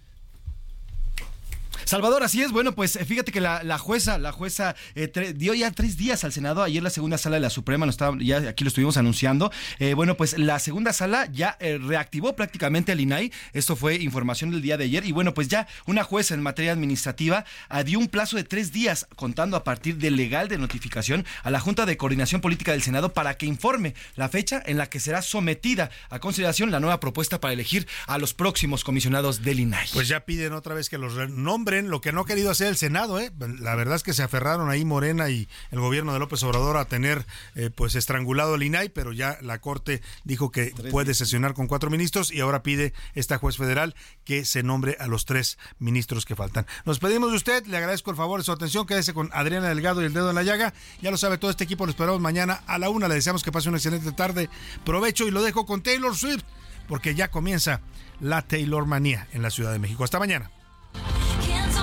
Salvador, así es. Bueno, pues eh, fíjate que la, jueza, la jueza eh, dio ya tres días al Senado. Ayer la segunda sala de la Suprema, nos ya aquí lo estuvimos anunciando. Eh, bueno, pues la segunda sala ya reactivó prácticamente al INAI. Esto fue información del día de ayer. Y bueno, pues ya una jueza en materia administrativa ah, dio un plazo de tres días, contando a partir del legal de notificación, a la Junta de Coordinación Política del Senado para que informe la fecha en la que será sometida a consideración la nueva propuesta para elegir a los próximos comisionados del INAI. Pues ya piden otra vez que los lo que no ha querido hacer el Senado. ¿eh? La verdad es que se aferraron ahí Morena y el gobierno de López Obrador a tener eh, pues estrangulado el INAI, pero ya la Corte dijo que puede sesionar con cuatro ministros y ahora pide esta juez federal que se nombre a los tres ministros que faltan. Nos pedimos de usted, le agradezco el favor de su atención, quédese con Adriana Delgado y el dedo en la llaga. Ya lo sabe todo este equipo, lo esperamos mañana a la una. Le deseamos que pase una excelente tarde. Provecho y lo dejo con Taylor Swift, porque ya comienza la Taylor Manía en la Ciudad de México. Hasta mañana.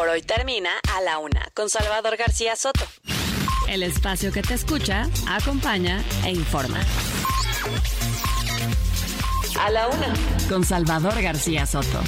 Por hoy termina a la una con Salvador García Soto. El espacio que te escucha, acompaña e informa. A la una, con Salvador García Soto.